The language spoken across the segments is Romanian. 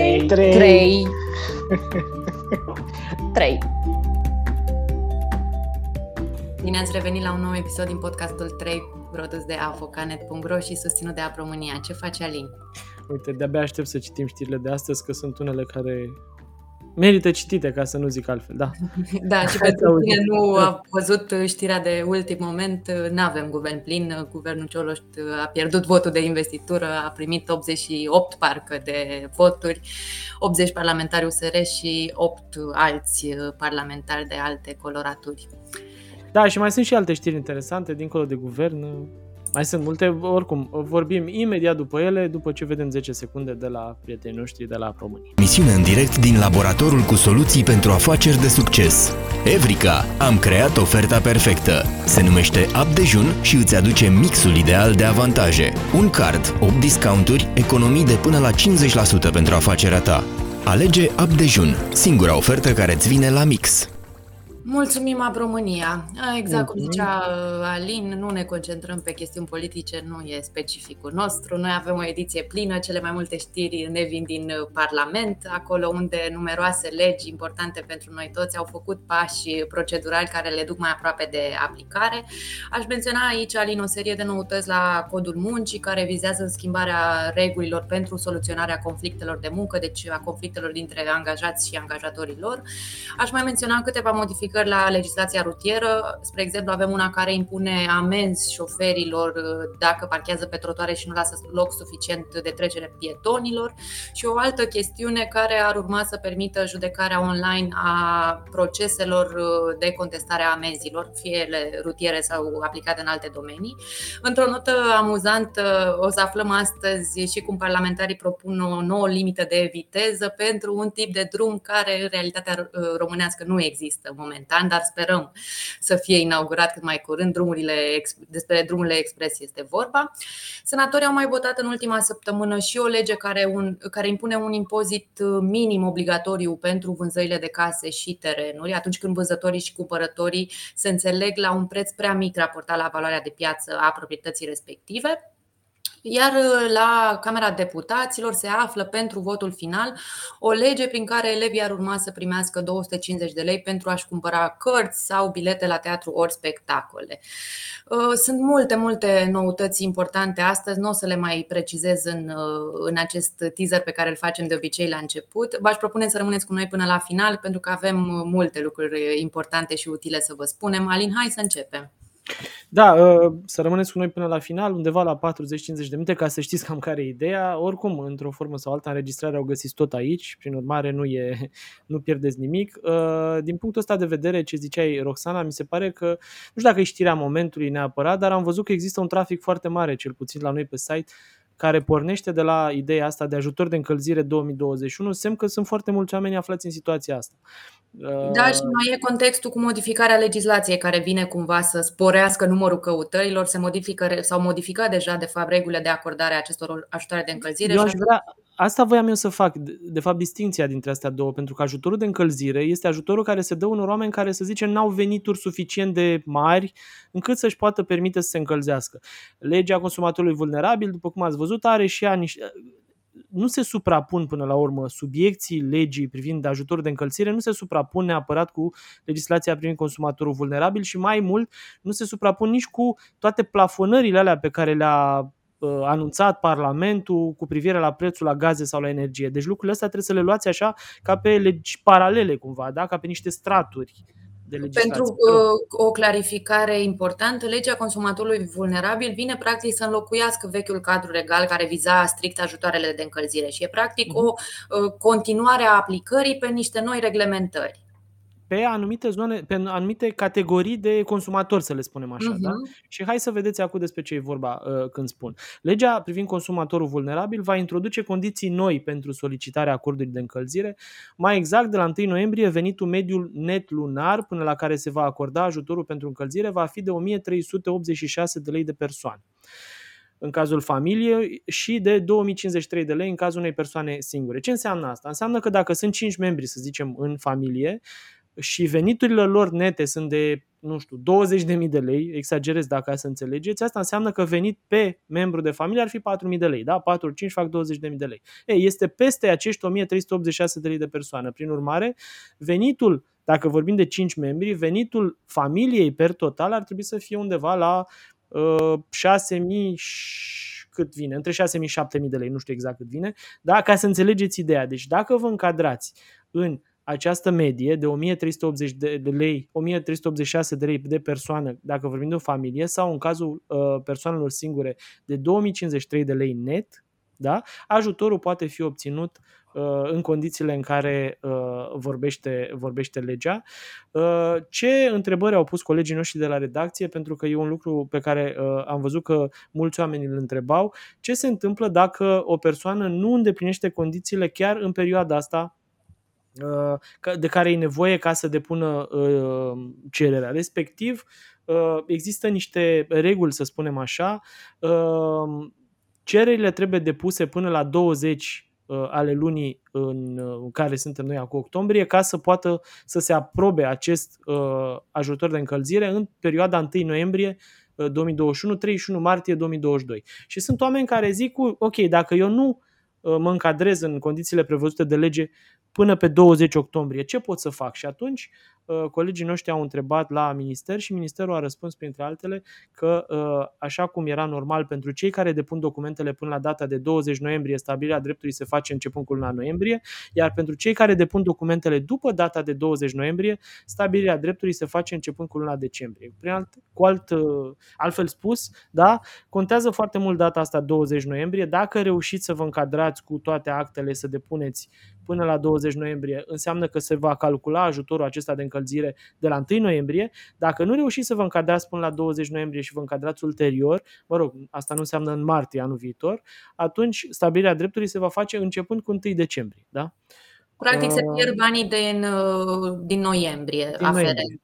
3. 3. 3. 3. Bine ați revenit la un nou episod din podcastul 3 produs de avocanet.ro și susținut de Apromânia. Ce face Alin? Uite, de-abia aștept să citim știrile de astăzi, că sunt unele care merită citite, ca să nu zic altfel, da. Da, și pentru cine nu a văzut știrea de ultim moment, nu avem guvern plin. Guvernul Cioloș a pierdut votul de investitură, a primit 88 parcă de voturi, 80 parlamentari USR și 8 alți parlamentari de alte coloraturi. Da, și mai sunt și alte știri interesante dincolo de guvern. Mai sunt multe, oricum, vorbim imediat după ele, după ce vedem 10 secunde de la prietenii noștri de la România. Misiune în direct din laboratorul cu soluții pentru afaceri de succes. Evrica, am creat oferta perfectă. Se numește App Dejun și îți aduce mixul ideal de avantaje. Un card, 8 discounturi, economii de până la 50% pentru afacerea ta. Alege App Dejun, singura ofertă care îți vine la mix. Mulțumim, Ab România. Exact cum zicea uh, Alin, nu ne concentrăm pe chestiuni politice, nu e specificul nostru. Noi avem o ediție plină, cele mai multe știri ne vin din uh, Parlament, acolo unde numeroase legi importante pentru noi toți au făcut pași procedurali care le duc mai aproape de aplicare. Aș menționa aici, Alin, o serie de noutăți la Codul Muncii, care vizează schimbarea regulilor pentru soluționarea conflictelor de muncă, deci a conflictelor dintre angajați și angajatorii lor. Aș mai menționa câteva modificări modificări la legislația rutieră. Spre exemplu, avem una care impune amenzi șoferilor uh, dacă parchează pe trotuare și nu lasă loc suficient de trecere pietonilor și o altă chestiune care ar urma să permită judecarea online a proceselor uh, de contestare a amenzilor, fie ele rutiere sau aplicate în alte domenii. Într-o notă amuzantă, o să aflăm astăzi și cum parlamentarii propun o nouă limită de viteză pentru un tip de drum care în realitatea uh, românească nu există în momentul momentan, dar sperăm să fie inaugurat cât mai curând. Drumurile, despre drumurile expres este vorba. Senatorii au mai votat în ultima săptămână și o lege care, un, care impune un impozit minim obligatoriu pentru vânzările de case și terenuri, atunci când vânzătorii și cumpărătorii se înțeleg la un preț prea mic raportat la valoarea de piață a proprietății respective. Iar uh, la Camera Deputaților se află pentru votul final o lege prin care elevii ar urma să primească 250 de lei pentru a-și cumpăra cărți sau bilete la teatru ori spectacole. Uh, sunt multe, multe noutăți importante astăzi, nu o să le mai precizez în, uh, în acest teaser pe care îl facem de obicei la început. V-aș propune să rămâneți cu noi până la final pentru că avem multe lucruri importante și utile să vă spunem. Alin, hai să începem! Da, ă, să rămâneți cu noi până la final, undeva la 40-50 de minute, ca să știți cam care e ideea. Oricum, într-o formă sau alta, înregistrarea o găsiți tot aici, prin urmare nu, e, nu pierdeți nimic. Ă, din punctul ăsta de vedere, ce ziceai, Roxana, mi se pare că, nu știu dacă e știrea momentului neapărat, dar am văzut că există un trafic foarte mare, cel puțin la noi pe site, care pornește de la ideea asta de ajutor de încălzire 2021, semn că sunt foarte mulți oameni aflați în situația asta. Da, și mai e contextul cu modificarea legislației care vine cumva să sporească numărul căutărilor, se modifică sau modifica deja de fapt regulile de acordare a acestor ajutoare de încălzire. Eu aș vrea, asta voiam eu să fac, de fapt distinția dintre astea două, pentru că ajutorul de încălzire este ajutorul care se dă unor oameni care, să zicem, n-au venituri suficient de mari încât să-și poată permite să se încălzească. Legea consumatorului vulnerabil, după cum ați văzut, are și ea niște, nu se suprapun până la urmă subiecții legii privind ajutorul de încălzire, nu se suprapun neapărat cu legislația privind consumatorul vulnerabil și mai mult nu se suprapun nici cu toate plafonările alea pe care le-a uh, anunțat Parlamentul cu privire la prețul la gaze sau la energie. Deci lucrurile astea trebuie să le luați așa ca pe legi paralele cumva, da? ca pe niște straturi de legislație. Pentru uh, o clarificare importantă, legea consumatorului vulnerabil vine practic să înlocuiască vechiul cadru legal care viza strict ajutoarele de încălzire și e practic uh-huh. o uh, continuare a aplicării pe niște noi reglementări. Pe anumite zone, pe anumite categorii de consumatori, să le spunem așa. Uh-huh. Da? Mhm. Și hai să vedeți acum despre ce e vorba uh, când spun. Legea privind consumatorul vulnerabil va introduce condiții noi pentru solicitarea acordului de încălzire. Mai exact, de la 1 noiembrie, venitul mediul net lunar până la care se va acorda ajutorul pentru încălzire va fi de 1386 de lei de persoană în cazul familiei și de 2053 de lei în cazul unei persoane singure. Ce înseamnă asta? Înseamnă că dacă sunt 5 membri, să zicem, în familie și veniturile lor nete sunt de, nu știu, 20.000 de lei, exagerez dacă să înțelegeți, asta înseamnă că venit pe membru de familie ar fi 4.000 de lei, da? 4 ori 5 fac 20.000 de lei. Ei, este peste acești 1.386 de lei de persoană. Prin urmare, venitul dacă vorbim de 5 membri, venitul familiei per total ar trebui să fie undeva la uh, 6.000 și cât vine, între 6.000 și 7.000 de lei, nu știu exact cât vine, da? ca să înțelegeți ideea. Deci dacă vă încadrați în această medie de 1380 de de lei, 1386 de lei de persoană, dacă vorbim de o familie, sau în cazul uh, persoanelor singure de 2053 de lei net, da? ajutorul poate fi obținut uh, în condițiile în care uh, vorbește, vorbește legea. Uh, ce întrebări au pus colegii noștri de la redacție, pentru că e un lucru pe care uh, am văzut că mulți oameni îl întrebau, ce se întâmplă dacă o persoană nu îndeplinește condițiile chiar în perioada asta uh, ca- de care e nevoie ca să depună uh, cererea. Respectiv, uh, există niște reguli, să spunem așa, uh, cererile trebuie depuse până la 20 uh, ale lunii în uh, care suntem noi acum octombrie ca să poată să se aprobe acest uh, ajutor de încălzire în perioada 1 noiembrie uh, 2021, 31 martie 2022. Și sunt oameni care zic, "U, ok, dacă eu nu uh, mă încadrez în condițiile prevăzute de lege până pe 20 octombrie, ce pot să fac? Și atunci uh, colegii noștri au întrebat la minister și ministerul a răspuns printre altele că uh, așa cum era normal pentru cei care depun documentele până la data de 20 noiembrie, stabilirea dreptului se face începând cu luna noiembrie, iar pentru cei care depun documentele după data de 20 noiembrie, stabilirea dreptului se face începând cu luna decembrie. Prin alt, cu alt, uh, altfel spus, da, contează foarte mult data asta 20 noiembrie. Dacă reușiți să vă încadrați cu toate actele să depuneți până la 20 noiembrie, înseamnă că se va calcula ajutorul acesta de încălzire de la 1 noiembrie. Dacă nu reușiți să vă încadrați până la 20 noiembrie și vă încadrați ulterior, mă rog, asta nu înseamnă în martie anul viitor, atunci stabilirea dreptului se va face începând cu 1 decembrie. Da? Practic se Uh, pierd banii din, uh, din noiembrie Din aferent noiembrie.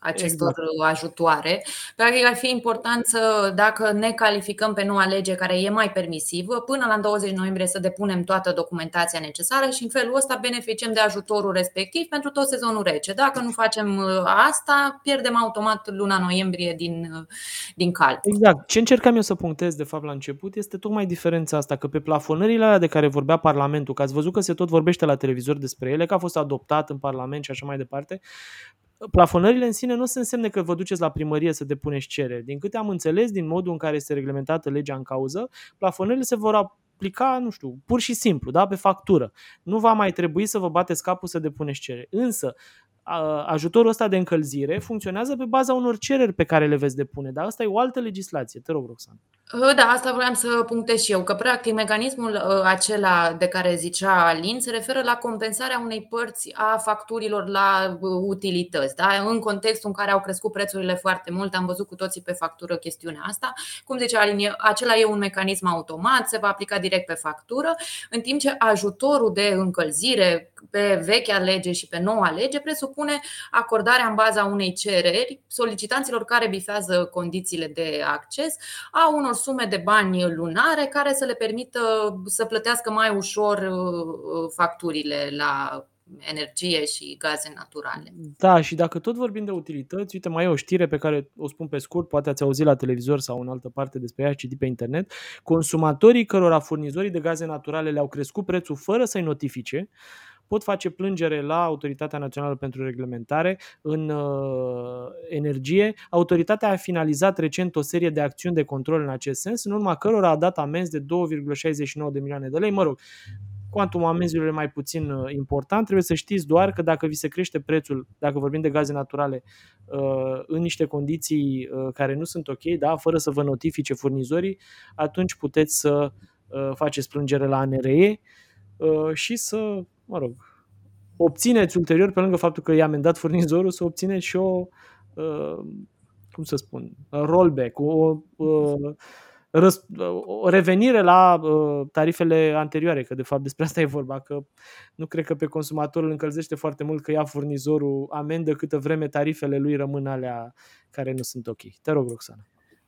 Acestor Exact. ajutoare. Practic ar fi important să, dacă ne calificăm pe noua lege care e mai permisivă, până la 20 noiembrie să depunem toată documentația necesară și în felul ăsta beneficiem de ajutorul respectiv pentru tot sezonul rece. Dacă nu facem uh, asta, pierdem automat luna noiembrie din, uh, din calcul. Exact. Ce încercam eu să punctez de fapt la început este tocmai diferența asta, că pe plafonările alea de care vorbea Parlamentul, că ați văzut că se tot vorbește la televizor despre ele, că a fost adoptat în Parlament și așa mai departe, plafonările în sine nu se însemne că vă duceți la primărie să depuneți cereri. Din câte am înțeles, din modul în care este reglementată legea în cauză, plafonările se vor aplica, nu știu, pur și simplu, da, pe factură. Nu va mai trebui să vă bateți capul să depuneți cereri. Însă, a- ajutorul ăsta de încălzire funcționează pe baza unor cereri pe care le veți depune, dar asta e o altă legislație. Te rog, Roxana. Da, asta vreau să punctez și eu, că practic mecanismul uh, acela de care zicea Alin se referă la compensarea unei părți a facturilor la uh, utilități. Da? În contextul în care au crescut prețurile foarte mult, am văzut cu toții pe factură chestiunea asta. Cum zicea Alin, e- acela e un mecanism automat, se va aplica direct pe factură, în timp ce ajutorul de încălzire pe vechea lege și pe noua lege presupune acordarea în baza unei cereri solicitanților care bifează condițiile de acces a unor sume de bani lunare care să le permită să plătească mai ușor uh, facturile la energie și gaze naturale. Da, și dacă tot vorbim de utilități, uite, mai e o știre pe care o spun pe scurt, poate ați auzit la televizor sau în altă parte despre ea, citit pe internet. Consumatorii cărora furnizorii de gaze naturale le-au crescut prețul fără să-i notifice, pot face plângere la Autoritatea Națională pentru Reglementare în uh, energie. Autoritatea a finalizat recent o serie de acțiuni de control în acest sens, în urma cărora a dat amenzi de 2,69 de milioane de lei. Mă rog, Quantumul amenzilor e mai puțin uh, important. Trebuie să știți doar că dacă vi se crește prețul, dacă vorbim de gaze naturale, uh, în niște condiții uh, care nu sunt ok, da, fără să vă notifice furnizorii, atunci puteți să uh, faceți plângere la ANRE uh, și să, mă rog, obțineți ulterior, pe lângă faptul că i-a amendat furnizorul, să obțineți și o, uh, cum să spun, rollback, o, uh, răs, o revenire la uh, tarifele anterioare, că de fapt despre asta e vorba, că nu cred că pe consumator îl încălzește foarte mult că ia furnizorul amendă câtă vreme tarifele lui rămân alea care nu sunt ok. Te rog, Roxana.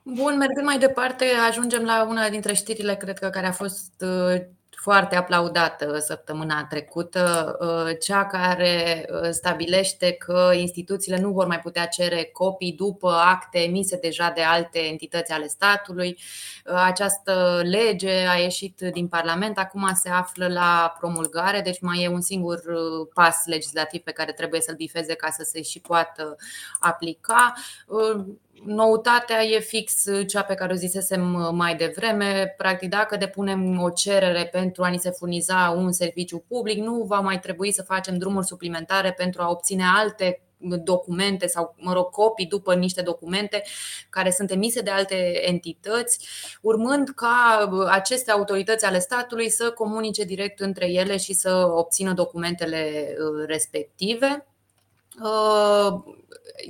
Bun, mergând mai departe, ajungem la una dintre știrile, cred că, care a fost uh, foarte aplaudată săptămâna trecută, uh, cea care uh, stabilește că instituțiile nu vor mai putea cere copii după acte emise deja de alte entități ale statului. Această lege a ieșit din Parlament, acum se află la promulgare, deci mai e un singur pas legislativ pe care trebuie să-l bifeze ca să se și poată aplica Noutatea e fix cea pe care o zisesem uh, mai devreme. Practic, dacă depunem o cerere pentru a ni se furniza un serviciu public, nu va mai trebui să facem drumuri suplimentare pentru a obține alte documente sau, mă rog, copii după niște documente care sunt emise de alte entități, urmând ca uh, aceste autorități ale statului să comunice direct între ele și să obțină documentele uh, respective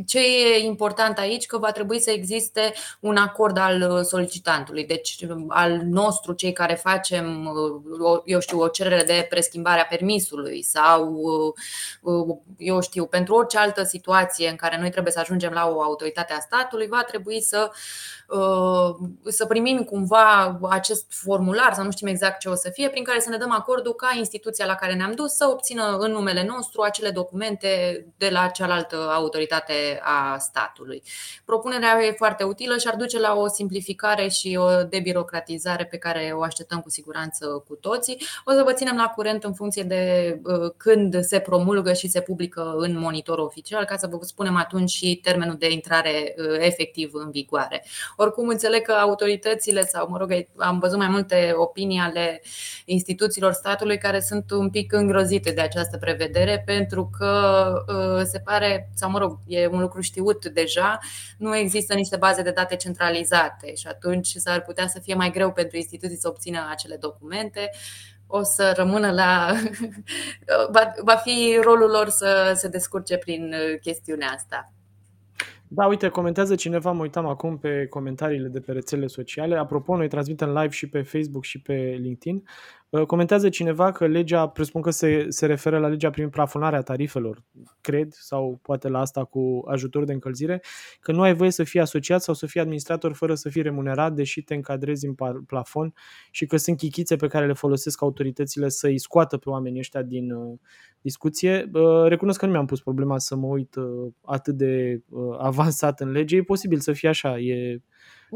ce e important aici că va trebui să existe un acord al uh, solicitantului, deci um, al nostru, cei care facem, uh, eu știu, o cerere de preschimbare a permisului sau, uh, eu știu, pentru orice altă situație în care noi trebuie să ajungem la o autoritate a statului, va trebui să să primim cumva acest formular sau nu știm exact ce o să fie, prin care să ne dăm acordul ca instituția la care ne-am dus să obțină în numele nostru acele documente de la cealaltă autoritate a statului. Propunerea e foarte utilă și ar duce la o simplificare și o debirocratizare pe care o așteptăm cu siguranță cu toții. O să vă ținem la curent în funcție de uh, când se promulgă și se publică în monitor oficial, ca să vă spunem atunci și termenul de intrare uh, efectiv în vigoare. Oricum, înțeleg că autoritățile, sau mă rog, am văzut mai multe opinii ale instituțiilor statului care sunt un pic îngrozite de această prevedere, pentru că uh, se pare, sau mă rog, e un lucru știut deja, nu există niște baze de date centralizate și atunci s-ar putea să fie mai greu pentru instituții să obțină acele documente o să rămână la. va fi rolul lor să se descurce prin chestiunea asta. Da, uite, comentează cineva, mă uitam acum pe comentariile de pe rețelele sociale. Apropo, noi transmitem live și pe Facebook și pe LinkedIn. Uh, comentează cineva că legea, presupun că se, se referă la legea prin plafonarea tarifelor, cred, sau poate la asta cu ajutor de încălzire, că nu ai voie să fii asociat sau să fii administrator fără să fii remunerat, deși te încadrezi în plafon și că sunt chichițe pe care le folosesc autoritățile să-i scoată pe oamenii ăștia din uh, discuție. Uh, recunosc că nu mi-am pus problema să mă uit atât de avansat în lege. E posibil să fie așa, e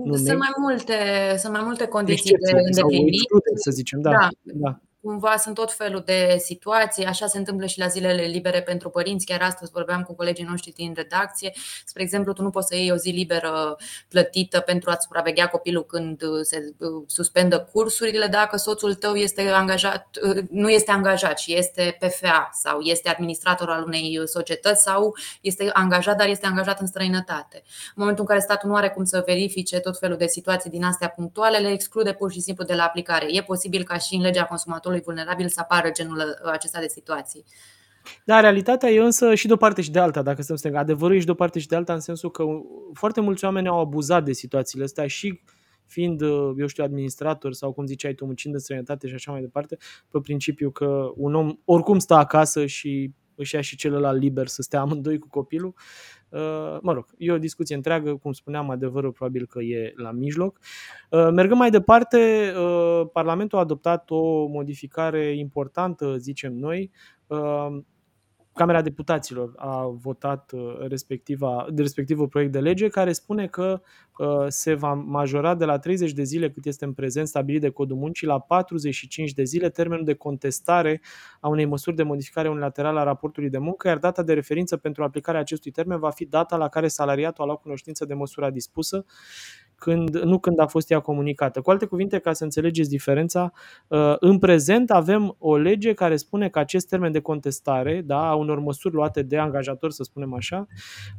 nu sunt, mai multe, sunt mai multe condiții de îndeplinit. Să zicem, da. da. da cumva sunt tot felul de situații, așa se întâmplă și la zilele libere pentru părinți. Chiar astăzi vorbeam cu colegii noștri din redacție. Spre exemplu, tu nu poți să iei o zi liberă plătită pentru a supraveghea copilul când se uh, suspendă cursurile dacă soțul tău este angajat, uh, nu este angajat și este PFA sau este administrator al unei societăți sau este angajat, dar este angajat în străinătate. În momentul în care statul nu are cum să verifice tot felul de situații din astea punctuale, le exclude pur și simplu de la aplicare. E posibil ca și în legea consumatorului omului vulnerabil să apară genul uh, acesta de situații. Da, realitatea e însă și de o parte și de alta, dacă să stâng. Adevărul e și de o parte și de alta, în sensul că foarte mulți oameni au abuzat de situațiile astea și fiind, uh, eu știu, administrator sau cum ziceai tu, muncind în străinătate și așa mai departe, pe principiu că un om oricum stă acasă și își ia și celălalt liber să stea amândoi cu copilul. Uh, mă rog, e o discuție întreagă, cum spuneam, adevărul probabil că e la mijloc. Uh, mergând mai departe, uh, Parlamentul a adoptat o modificare importantă, zicem noi, Camera Deputaților a votat uh, respectiva, respectivul proiect de lege care spune că uh, se va majora de la 30 de zile cât este în prezent stabilit de Codul Muncii la 45 de zile termenul de contestare a unei măsuri de modificare unilaterală a raportului de muncă, iar data de referință pentru aplicarea acestui termen va fi data la care salariatul a luat cunoștință de măsura dispusă când, nu când a fost ea comunicată. Cu alte cuvinte, ca să înțelegeți diferența, uh, în prezent avem o lege care spune că acest termen de contestare, da, a unor măsuri luate de angajator, să spunem așa,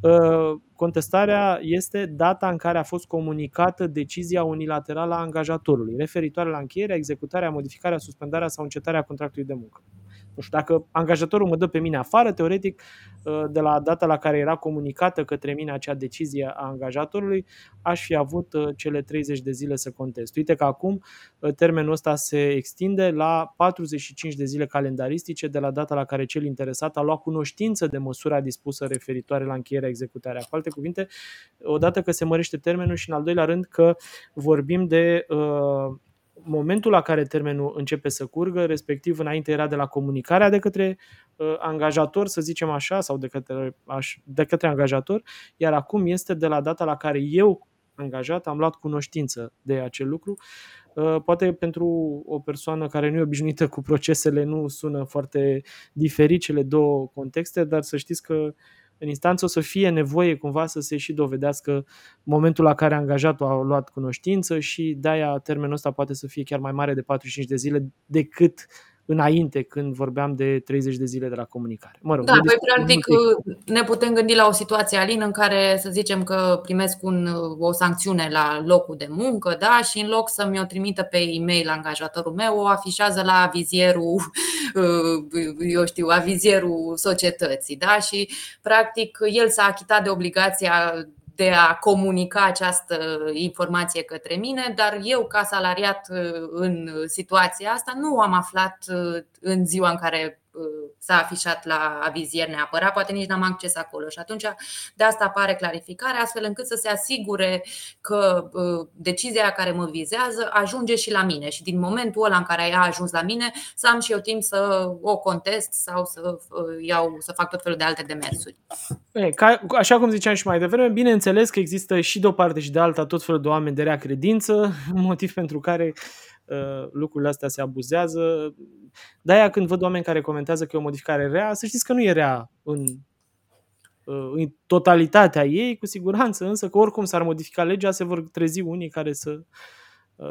uh, contestarea este data în care a fost comunicată decizia unilaterală a angajatorului, referitoare la încheierea, executarea, modificarea, suspendarea sau încetarea contractului de muncă. Nu știu, dacă angajatorul mă dă pe mine afară, teoretic, uh, de la data la care era comunicată către mine acea decizie a angajatorului, aș fi avut uh, cele 30 de zile să contest. Uite că acum uh, termenul ăsta se extinde la 45 de zile calendaristice de la data la care cel interesat a luat cunoștință de măsura dispusă referitoare la încheierea executarea. Cu alte cuvinte, odată că se mărește termenul și în al doilea rând că vorbim de uh, momentul la care termenul începe să curgă, respectiv înainte era de la comunicarea de către uh, angajator, să zicem așa, sau de către, aș, de către angajator, iar acum este de la data la care eu, angajat, am luat cunoștință de acel lucru. Uh, poate pentru o persoană care nu e obișnuită cu procesele nu sună foarte diferit cele două contexte, dar să știți că în instanță o să fie nevoie cumva să se și dovedească momentul la care angajatul a luat cunoștință și de-aia termenul ăsta poate să fie chiar mai mare de 45 de zile decât înainte, când vorbeam de 30 de zile de la comunicare. Mă rog, da, păi practic ne putem gândi la o situație, Alin, în care să zicem că primesc un, o sancțiune la locul de muncă da? și în loc să mi-o trimită pe e-mail angajatorul meu, o afișează la vizierul, eu știu, avizierul societății. Da? Și practic el s-a achitat de obligația de a comunica această informație către mine, dar eu, ca salariat în situația asta, nu am aflat în ziua în care Uh, s-a afișat la avizier neapărat, poate nici n-am acces acolo și atunci de asta apare clarificarea, astfel încât să se asigure că uh, decizia care mă vizează ajunge și la mine și din momentul ăla în care ea a ajuns la mine să am și eu timp să o contest sau să uh, iau, să fac tot felul de alte demersuri. E, ca, așa cum ziceam și mai devreme, bineînțeles că există și de o parte și de alta tot felul de oameni de rea credință, motiv pentru care uh, lucrurile astea se abuzează. De-aia când văd oameni care comentează că e o modificare rea, să știți că nu e rea în, uh, în totalitatea ei, cu siguranță, însă că oricum s-ar modifica legea, se vor trezi unii care să Uh,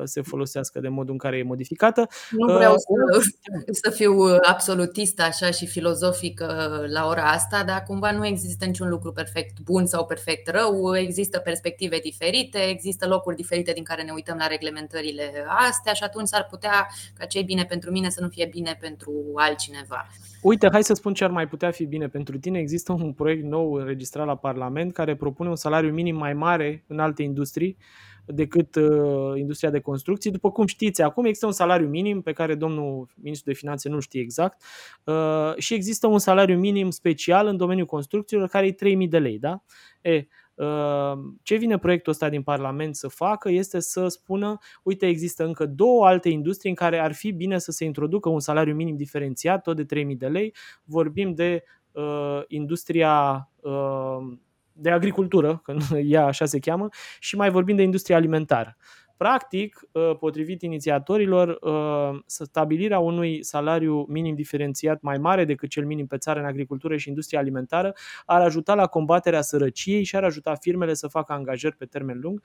se folosească de modul în care e modificată. Nu vreau uh, să, să fiu absolutist așa și filozofic la ora asta, dar cumva nu există niciun lucru perfect bun sau perfect rău, există perspective diferite, există locuri diferite din care ne uităm la reglementările astea și atunci s-ar putea ca ce e bine pentru mine să nu fie bine pentru altcineva. Uite, hai să spun ce ar mai putea fi bine pentru tine. Există un proiect nou înregistrat la Parlament care propune un salariu minim mai mare în alte industrii decât uh, industria de construcții. După cum știți, acum există un salariu minim pe care domnul ministru de finanțe nu știe exact uh, și există un salariu minim special în domeniul construcțiilor care e 3000 de lei. Da? E, uh, ce vine proiectul ăsta din Parlament să facă este să spună, uite, există încă două alte industrie în care ar fi bine să se introducă un salariu minim diferențiat, tot de 3000 de lei. Vorbim de uh, industria uh, de agricultură, că ea așa se cheamă, și mai vorbim de industria alimentară. Practic, ă, potrivit inițiatorilor, ă, stabilirea unui salariu minim diferențiat mai mare decât cel minim pe țară în agricultură și industria alimentară ar ajuta la combaterea sărăciei și ar ajuta firmele să facă angajări pe termen lung.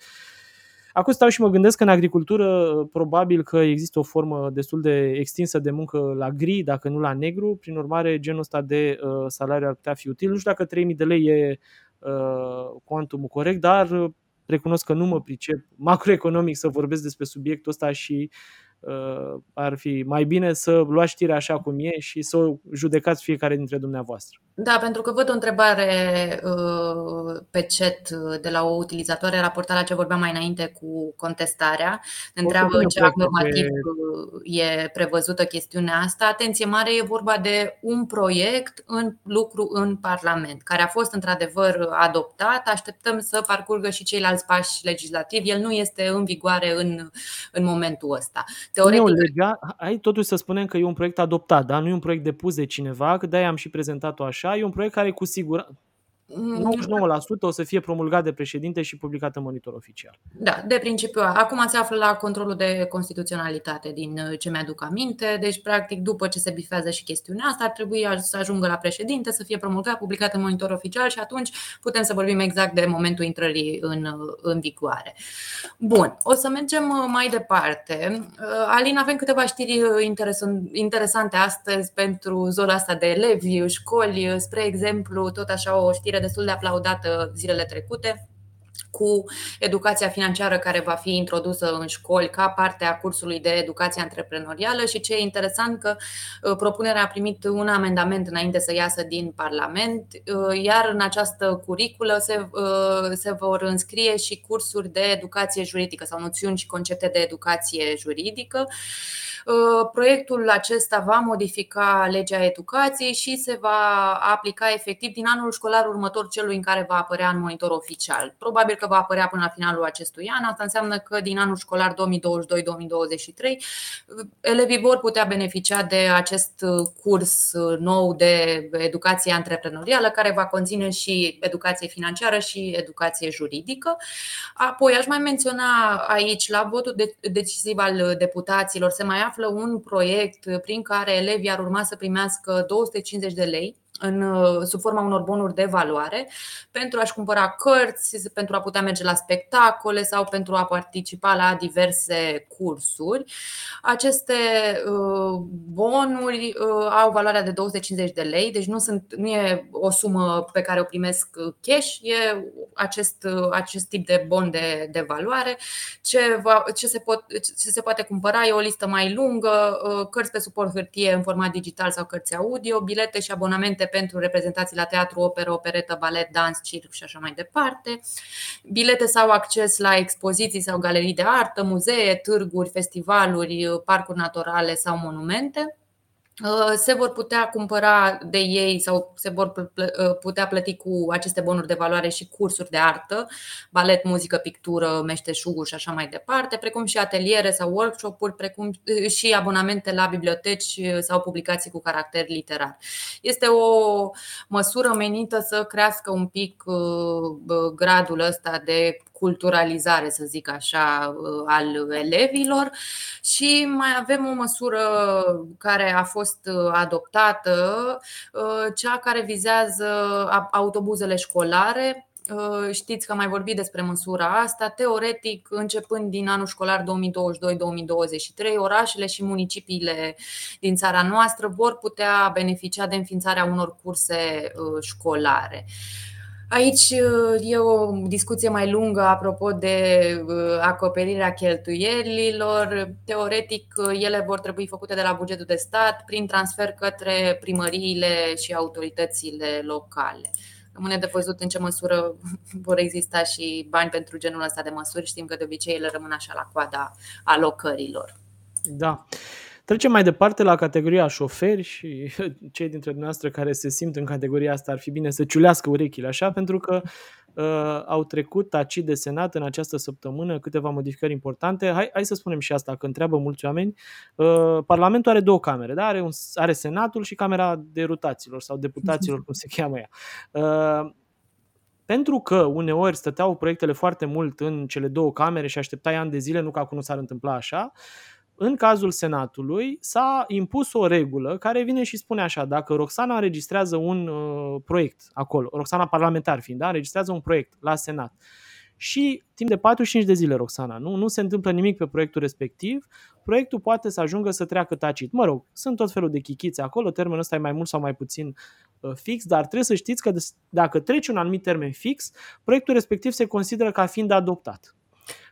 Acum stau și mă gândesc că în agricultură probabil că există o formă destul de extinsă de muncă la gri, dacă nu la negru, prin urmare genul ăsta de uh, salariu ar putea fi util. Nu știu dacă 3000 de lei e Uh, cuantumul corect, dar uh, recunosc că nu mă pricep macroeconomic să vorbesc despre subiectul ăsta și uh, ar fi mai bine să luați știrea așa cum e și să o judecați fiecare dintre dumneavoastră. Da, pentru că văd o întrebare uh, pe chat de la o utilizatoare raportată la ce vorbeam mai înainte cu contestarea. Ne întreabă în ce act normativ e prevăzută chestiunea asta. Atenție mare, e vorba de un proiect în lucru în Parlament, care a fost într-adevăr adoptat. Așteptăm să parcurgă și ceilalți pași legislativi. El nu este în vigoare în, în momentul ăsta. Teoretic... Nu, legea, hai totuși să spunem că e un proiect adoptat, da? nu e un proiect depus de cineva, că de-aia am și prezentat-o așa. E un proiect care cu siguranță 99% o să fie promulgat de președinte și publicat în monitor oficial. Da, de principiu. Acum se află la controlul de constituționalitate, din uh, ce mi-aduc aminte. Deci, practic, după ce se bifează și chestiunea asta, ar trebui să ajungă la președinte, să fie promulgat, publicat în monitor oficial și atunci putem să vorbim exact de momentul intrării în, uh, în vigoare. Bun, o să mergem uh, mai departe. Alin, avem câteva știri interesante astăzi pentru zona asta de elevi, școli. Spre exemplu, tot așa o știre destul de aplaudată zilele trecute cu educația financiară care va fi introdusă în școli ca parte a cursului de educație antreprenorială și ce e interesant că uh, propunerea a primit un amendament înainte să iasă din Parlament, uh, iar în această curiculă se, uh, se vor înscrie și cursuri de educație juridică sau noțiuni și concepte de educație juridică. Proiectul acesta va modifica legea educației și se va aplica efectiv din anul școlar următor celui în care va apărea în monitor oficial. Probabil că va apărea până la finalul acestui an. Asta înseamnă că din anul școlar 2022-2023 elevii vor putea beneficia de acest curs nou de educație antreprenorială care va conține și educație financiară și educație juridică. Apoi aș mai menționa aici la votul decisiv al deputaților se mai află un proiect prin care elevii ar urma să primească 250 de lei în, uh, sub forma unor bonuri de valoare pentru a-și cumpăra cărți, pentru a putea merge la spectacole sau pentru a participa la diverse cursuri. Aceste uh, bonuri uh, au valoarea de 250 de lei, deci nu, sunt, nu e o sumă pe care o primesc cash, e acest, acest tip de bon de, de valoare. Ce, va, ce, se pot, ce se poate cumpăra e o listă mai lungă, cărți pe suport hârtie în format digital sau cărți audio, bilete și abonamente pentru reprezentații la teatru, operă, operetă, balet, dans, circ și așa mai departe. Bilete sau acces la expoziții sau galerii de artă, muzee, târguri, festivaluri, parcuri naturale sau monumente. Uh, se vor putea cumpăra de ei sau se vor uh, putea plăti cu aceste bonuri de valoare și cursuri de artă, balet, muzică, pictură, meșteșuguri și așa mai departe, precum și ateliere sau workshop-uri, precum uh, și abonamente la biblioteci sau publicații cu caracter literar. Este o măsură menită să crească un pic gradul ăsta de culturalizare, să zic așa, uh, al elevilor și mai avem o măsură care a fost uh, adoptată, uh, cea care vizează autobuzele școlare, Știți că am mai vorbit despre măsura asta. Teoretic, începând din anul școlar 2022-2023, orașele și municipiile din țara noastră vor putea beneficia de înființarea unor curse școlare. Aici uh, e o discuție mai lungă apropo de uh, acoperirea cheltuielilor. Teoretic, uh, ele vor trebui făcute de la bugetul de stat prin transfer către primăriile și autoritățile locale. Rămâne de văzut în ce măsură vor exista și bani pentru genul ăsta de măsuri. Știm că de obicei ele rămân așa la coada alocărilor. Da. Trecem mai departe la categoria șoferi și cei dintre dumneavoastră care se simt în categoria asta ar fi bine să ciulească urechile așa, pentru că uh, au trecut tacit de Senat în această săptămână câteva modificări importante. Hai, hai să spunem și asta, că întreabă mulți oameni. Uh, Parlamentul are două camere, da? are, un, are Senatul și Camera de Rutaților sau Deputaților, cum se cheamă ea. Uh, pentru că uneori stăteau proiectele foarte mult în cele două camere și așteptai ani de zile, nu că acum nu s-ar întâmpla așa, în cazul Senatului s-a impus o regulă care vine și spune așa, dacă Roxana înregistrează un uh, proiect acolo, Roxana parlamentar fiind, da, înregistrează un proiect la Senat și timp de 45 de zile, Roxana, nu, nu se întâmplă nimic pe proiectul respectiv, proiectul poate să ajungă să treacă tacit. Mă rog, sunt tot felul de chichițe acolo, termenul ăsta e mai mult sau mai puțin uh, fix, dar trebuie să știți că dacă treci un anumit termen fix, proiectul respectiv se consideră ca fiind adoptat.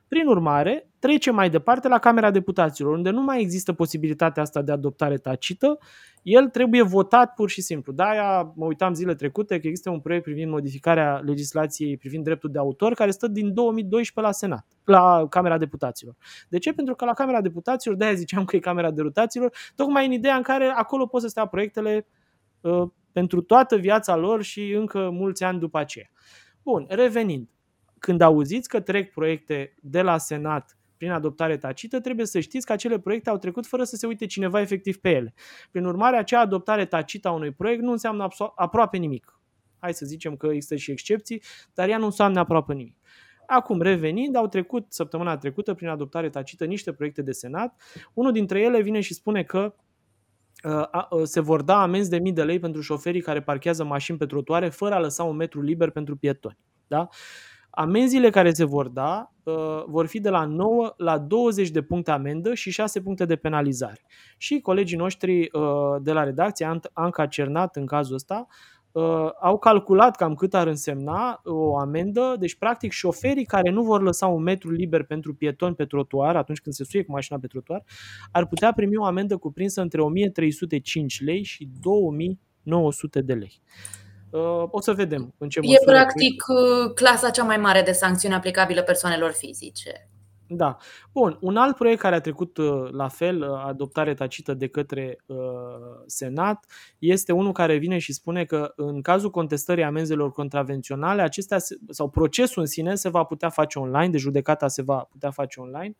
Prin urmare, trece mai departe la Camera Deputaților, unde nu mai există posibilitatea asta de adoptare tacită, el trebuie votat pur și simplu. De-aia mă uitam zile trecute că există un proiect privind modificarea legislației privind dreptul de autor care stă din 2012 la Senat, la Camera Deputaților. De ce? Pentru că la Camera Deputaților, de-aia ziceam că e Camera Deputaților, tocmai în ideea în care acolo pot să stea proiectele uh, pentru toată viața lor și încă mulți ani după aceea. Bun, revenind când auziți că trec proiecte de la Senat prin adoptare tacită, trebuie să știți că acele proiecte au trecut fără să se uite cineva efectiv pe ele. Prin urmare, acea adoptare tacită a unui proiect nu înseamnă aproape nimic. Hai să zicem că există și excepții, dar ea nu înseamnă aproape nimic. Acum, revenind, au trecut săptămâna trecută prin adoptare tacită niște proiecte de Senat. Unul dintre ele vine și spune că uh, uh, se vor da amenzi de mii de lei pentru șoferii care parchează mașini pe trotuare fără a lăsa un metru liber pentru pietoni. Da? Amenziile care se vor da uh, vor fi de la 9 la 20 de puncte amendă și 6 puncte de penalizare. Și colegii noștri uh, de la redacție, Anca Cernat în cazul ăsta, uh, au calculat cam cât ar însemna o amendă. Deci, practic, șoferii care nu vor lăsa un metru liber pentru pietoni pe trotuar atunci când se suie cu mașina pe trotuar, ar putea primi o amendă cuprinsă între 1305 lei și 2900 de lei. Uh, o să vedem în ce măsură. E practic uh, clasa cea mai mare de sancțiuni aplicabilă persoanelor fizice. Da. Bun. Un alt proiect care a trecut uh, la fel, adoptare tacită de către uh, Senat, este unul care vine și spune că în cazul contestării amenzelor contravenționale, acestea sau procesul în sine se va putea face online, de judecata se va putea face online.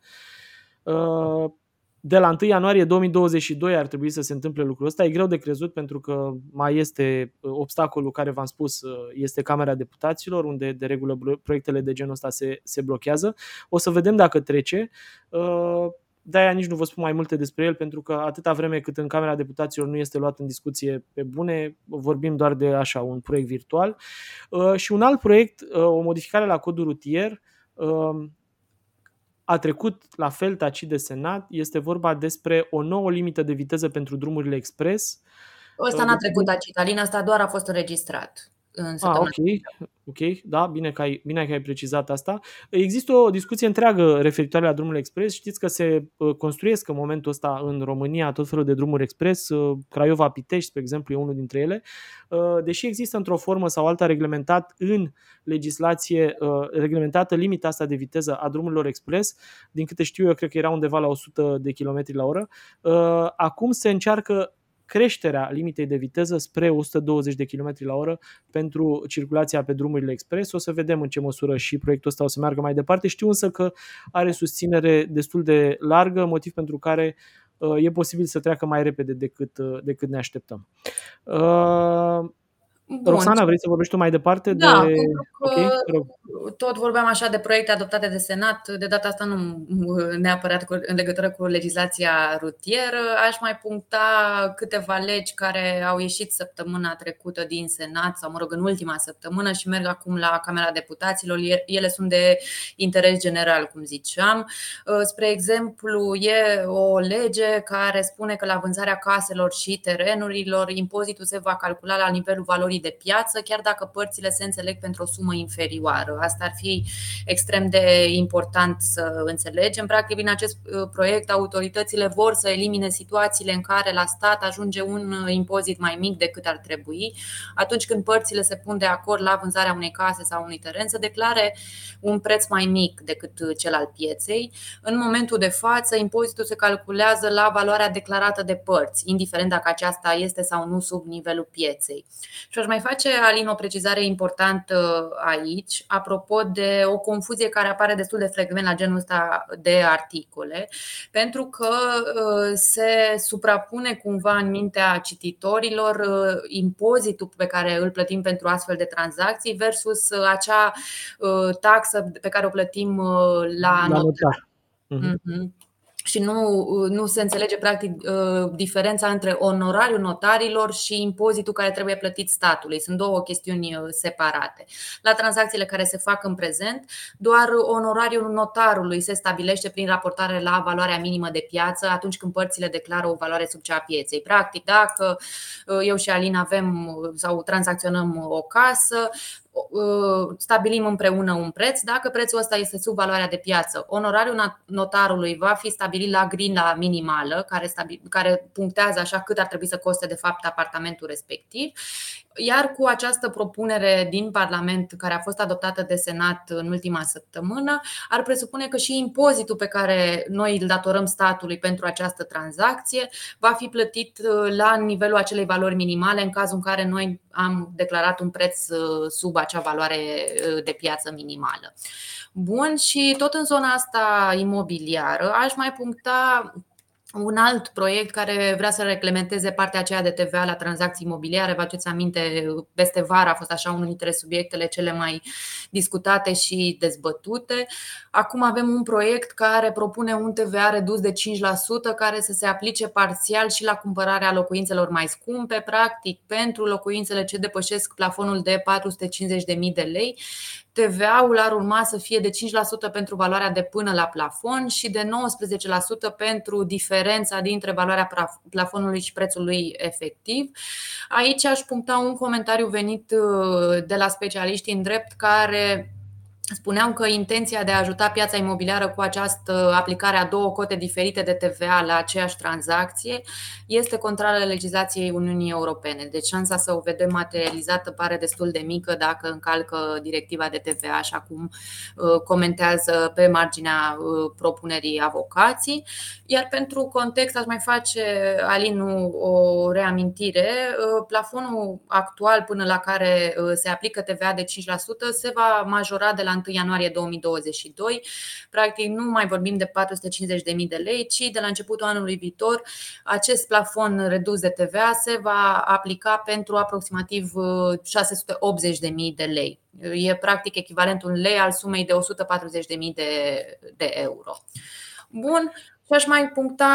Uh, de la 1 ianuarie 2022 ar trebui să se întâmple lucrul ăsta. E greu de crezut pentru că mai este uh, obstacolul care v-am spus, uh, este Camera Deputaților, unde de regulă proiectele de genul ăsta se, se blochează. O să vedem dacă trece. Uh, de-aia nici nu vă spun mai multe despre el, pentru că atâta vreme cât în Camera Deputaților nu este luat în discuție pe bune, vorbim doar de așa un proiect virtual. Și un alt proiect, o modificare la codul rutier, a trecut la fel tacit de Senat. Este vorba despre o nouă limită de viteză pentru drumurile expres. Ăsta n-a trecut tacit, Alina, asta doar a fost înregistrat în Ah, ok, ok, da, bine că, ai, bine că ai precizat asta. Există o discuție întreagă referitoare la drumul expres. Știți că se uh, construiesc în momentul ăsta în România tot felul de drumuri expres. Uh, Craiova-Pitești, spre exemplu, e unul dintre ele. Uh, deși există într-o formă sau alta reglementat în legislație, reglementată limita asta de viteză a drumurilor expres, din câte știu eu, cred că era undeva la 100 de km la oră. Acum se încearcă creșterea limitei de viteză spre 120 de km la oră pentru circulația pe drumurile expres. O să vedem în ce măsură și proiectul ăsta o să meargă mai departe. Știu însă că are susținere destul de largă, motiv pentru care uh, e posibil să treacă mai repede decât, uh, decât ne așteptăm. Uh, Bun. Roxana, vrei să vorbești tu mai departe? Da, de... okay, tot vorbeam așa de proiecte adoptate de Senat, de data asta nu neapărat în legătură cu legislația rutieră. Aș mai puncta câteva legi care au ieșit săptămâna trecută din Senat, sau mă rog, în ultima săptămână și merg acum la Camera Deputaților. Ele sunt de interes general, cum ziceam. Spre exemplu, e o lege care spune că la vânzarea caselor și terenurilor, impozitul se va calcula la nivelul valorii de piață, chiar dacă părțile se înțeleg pentru o sumă inferioară. Asta ar fi extrem de important să înțelegem. Practic, în acest uh, proiect, autoritățile vor să elimine situațiile în care la stat ajunge un uh, impozit mai mic decât ar trebui. Atunci când părțile se pun de acord la vânzarea unei case sau unui teren, să declare un preț mai mic decât uh, cel al pieței. În momentul de față, impozitul se calculează la valoarea declarată de părți, indiferent dacă aceasta este sau nu sub nivelul pieței. Și aș mai face, Alin, o precizare importantă aici, apropo de o confuzie care apare destul de frecvent la genul ăsta de articole, pentru că uh, se suprapune cumva în mintea cititorilor uh, impozitul pe care îl plătim pentru astfel de tranzacții versus uh, acea taxă pe care o plătim la, la notar. Mm-hmm și nu, nu se înțelege practic uh, diferența între onorariul notarilor și impozitul care trebuie plătit statului. Sunt două chestiuni uh, separate. La tranzacțiile care se fac în prezent, doar onorariul notarului se stabilește prin raportare la valoarea minimă de piață atunci când părțile declară o valoare sub cea a pieței. Practic, dacă uh, eu și Alin avem sau tranzacționăm o casă, Uh, stabilim împreună un preț. Dacă prețul ăsta este sub valoarea de piață, onorariul notarului va fi stabilit la grila minimală, care, stabil, care punctează așa cât ar trebui să coste de fapt apartamentul respectiv. Iar cu această propunere din Parlament, care a fost adoptată de Senat în ultima săptămână, ar presupune că și impozitul pe care noi îl datorăm statului pentru această tranzacție va fi plătit uh, la nivelul acelei valori minimale în cazul în care noi am declarat un preț uh, sub acea valoare uh, de piață minimală. Bun, și tot în zona asta imobiliară aș mai puncta un alt proiect care vrea să reglementeze partea aceea de TVA la tranzacții imobiliare. Vă aduceți aminte, peste vară a fost așa unul dintre subiectele cele mai discutate și dezbătute. Acum avem un proiect care propune un TVA redus de 5% care să se aplice parțial și la cumpărarea locuințelor mai scumpe, practic pentru locuințele ce depășesc plafonul de 450.000 de lei TVA-ul ar urma să fie de 5% pentru valoarea de până la plafon și de 19% pentru diferența dintre valoarea plafonului și prețul lui efectiv. Aici aș puncta un comentariu venit uh, de la specialiști în drept care spuneau că intenția de a ajuta piața imobiliară cu această aplicare a două cote diferite de TVA la aceeași tranzacție este contrară legislației Uniunii Europene. Deci șansa să o vedem materializată pare destul de mică dacă încalcă directiva de TVA, așa cum uh, comentează pe marginea uh, propunerii avocații. Iar pentru context aș mai face, Alinu, o reamintire. Uh, plafonul actual până la care se aplică TVA de 5% se va majora de la 1 ianuarie 2022. Practic nu mai vorbim de 450.000 de lei, ci de la începutul anului viitor acest plafon redus de TVA se va aplica pentru aproximativ 680.000 uh, de lei. E practic echivalentul în lei al sumei de 140.000 de, de euro. Bun, și aș mai puncta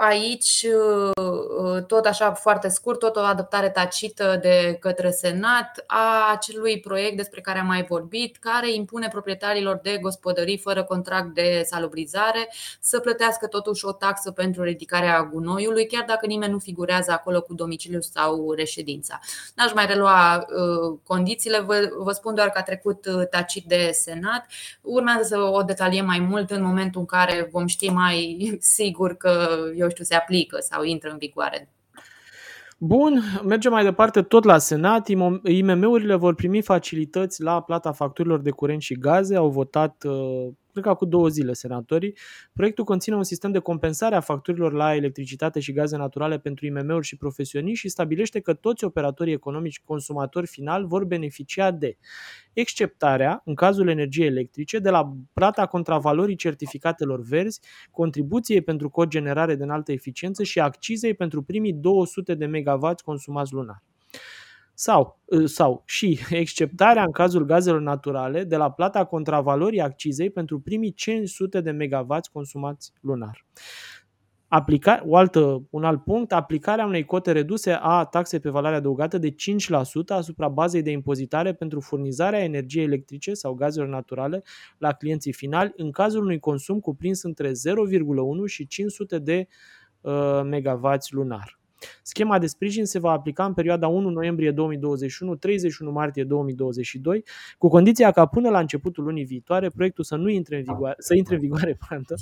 aici, uh, tot așa foarte scurt, tot o adoptare tacită de către Senat a acelui proiect despre care am mai vorbit, care impune proprietarilor de gospodării fără contract de salubrizare să plătească totuși o taxă pentru ridicarea gunoiului, chiar dacă nimeni nu figurează acolo cu domiciliu sau reședința. N-aș mai relua uh, condițiile, vă, vă spun doar că a trecut uh, tacit de Senat. Urmează să o detaliem mai mult în momentul în care vom ști mai sigur că, eu știu, se aplică sau intră în vigoare. Bun, mergem mai departe tot la Senat. IMM-urile vor primi facilități la plata facturilor de curent și gaze. Au votat uh, cred că cu două zile senatorii. Proiectul conține un sistem de compensare a facturilor la electricitate și gaze naturale pentru IMM-uri și profesioniști și stabilește că toți operatorii economici consumatori final vor beneficia de exceptarea, în cazul energiei electrice, de la plata contravalorii certificatelor verzi, contribuției pentru cogenerare de înaltă eficiență și accizei pentru primii 200 de MW consumați lunar sau, ă, sau și exceptarea în cazul gazelor naturale de la plata contravalorii accizei pentru primii 500 de MW consumați lunar. Aplica, o altă, un alt punct, aplicarea unei cote reduse a taxei pe valoare adăugată de 5% asupra bazei de impozitare pentru furnizarea energiei electrice sau gazelor naturale la clienții finali în cazul unui consum cuprins între 0,1 și 500 de uh, MW lunar. Schema de sprijin se va aplica în perioada 1 noiembrie 2021-31 martie 2022, cu condiția ca până la începutul lunii viitoare proiectul să nu intre în vigoare, să intre în vigoare, pantă,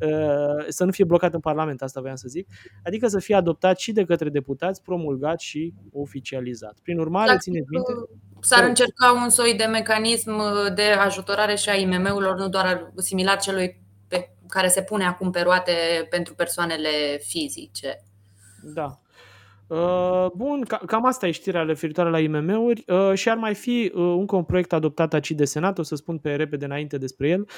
uh, să nu fie blocat în Parlament, asta voiam să zic, adică să fie adoptat și de către deputați, promulgat și oficializat. Prin urmare, țineți minte... S-ar încerca un soi de mecanism de ajutorare și a IMM-urilor, nu doar similar celui pe care se pune acum pe roate pentru persoanele fizice. Da. Uh, bun, cam asta e știrea referitoare la IMM-uri uh, și ar mai fi uh, încă un proiect adoptat aici de Senat, o să spun pe repede înainte despre el.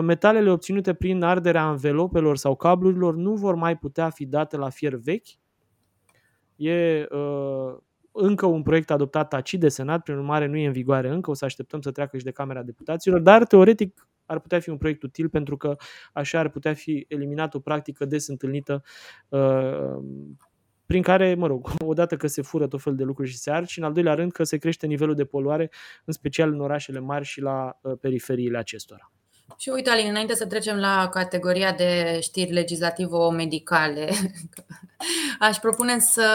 Metalele obținute prin arderea anvelopelor sau cablurilor nu vor mai putea fi date la fier vechi. E încă un proiect adoptat aici de Senat, prin urmare nu e în vigoare încă, o să așteptăm să treacă și de Camera Deputaților, dar teoretic ar putea fi un proiect util pentru că așa ar putea fi eliminată o practică des întâlnită uh, prin care, mă rog, odată că se fură tot fel de lucruri și se ard și în al doilea rând că se crește nivelul de poluare, în special în orașele mari și la uh, periferiile acestora. Și uite, Alin, înainte să trecem la categoria de știri legislativo-medicale, aș propune să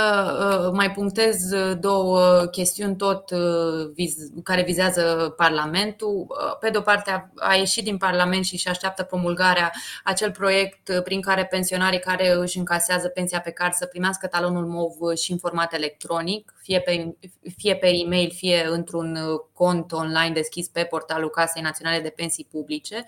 uh, mai punctez două chestiuni tot uh, care vizează Parlamentul. Uh, pe de o parte, a ieșit din Parlament și și așteaptă promulgarea acel proiect prin care pensionarii care își încasează pensia pe card să primească talonul MOV și în format electronic, fie pe, fie pe e-mail, fie într-un cont online deschis pe portalul Casei Naționale de Pensii Publice.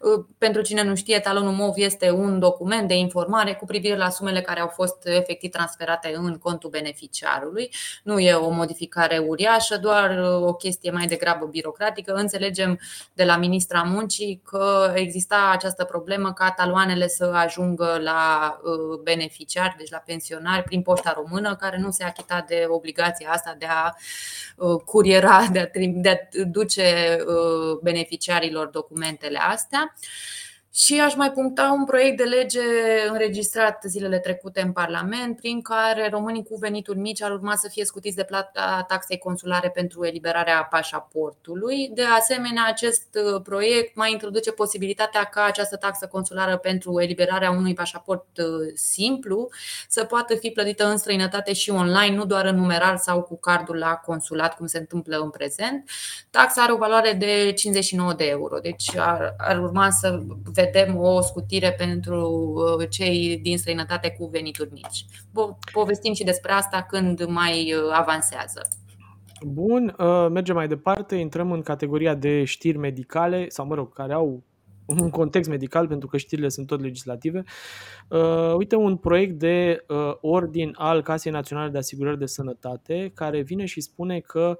Uh, pentru cine nu știe, talonul MOV este un document de informare cu privire la sumele care au fost efectiv transferate în contul beneficiarului. Nu e o modificare uriașă, doar uh, o chestie mai degrabă birocratică. Înțelegem de la ministra muncii că exista această problemă ca taloanele să ajungă la uh, beneficiari, deci la pensionari, prin poșta română, care nu se achita de obligația asta de a curiera, de a, de a duce beneficiarilor documentele astea. Și aș mai puncta un proiect de lege înregistrat zilele trecute în Parlament, prin care românii cu venituri mici ar urma să fie scutiți de plata taxei consulare pentru eliberarea pașaportului. De asemenea, acest uh, proiect mai introduce posibilitatea ca această taxă consulară pentru eliberarea unui pașaport uh, simplu să poată fi plătită în străinătate și online, nu doar în numeral sau cu cardul la consulat, cum se întâmplă în prezent. Taxa are o valoare de 59 de euro, deci ar, ar urma să vedem vedem o scutire pentru uh, cei din străinătate cu venituri mici. Povestim și despre asta când mai uh, avansează. Bun, uh, mergem mai departe, intrăm în categoria de știri medicale, sau mă rog, care au un context medical, pentru că știrile sunt tot legislative. uite, un proiect de ordin al Casei Naționale de Asigurări de Sănătate, care vine și spune că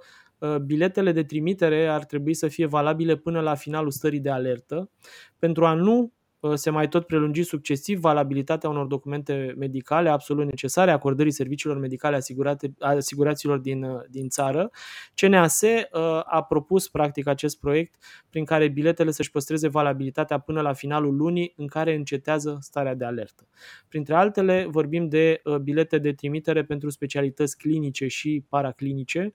biletele de trimitere ar trebui să fie valabile până la finalul stării de alertă, pentru a nu uh, se mai tot prelungi succesiv valabilitatea unor documente medicale absolut necesare acordării serviciilor medicale asigurate, asiguraților din, uh, din țară. CNAS uh, a propus practic acest proiect prin care biletele să-și păstreze valabilitatea până la finalul lunii în care încetează starea de alertă. Printre altele vorbim de bilete de trimitere pentru specialități clinice și paraclinice,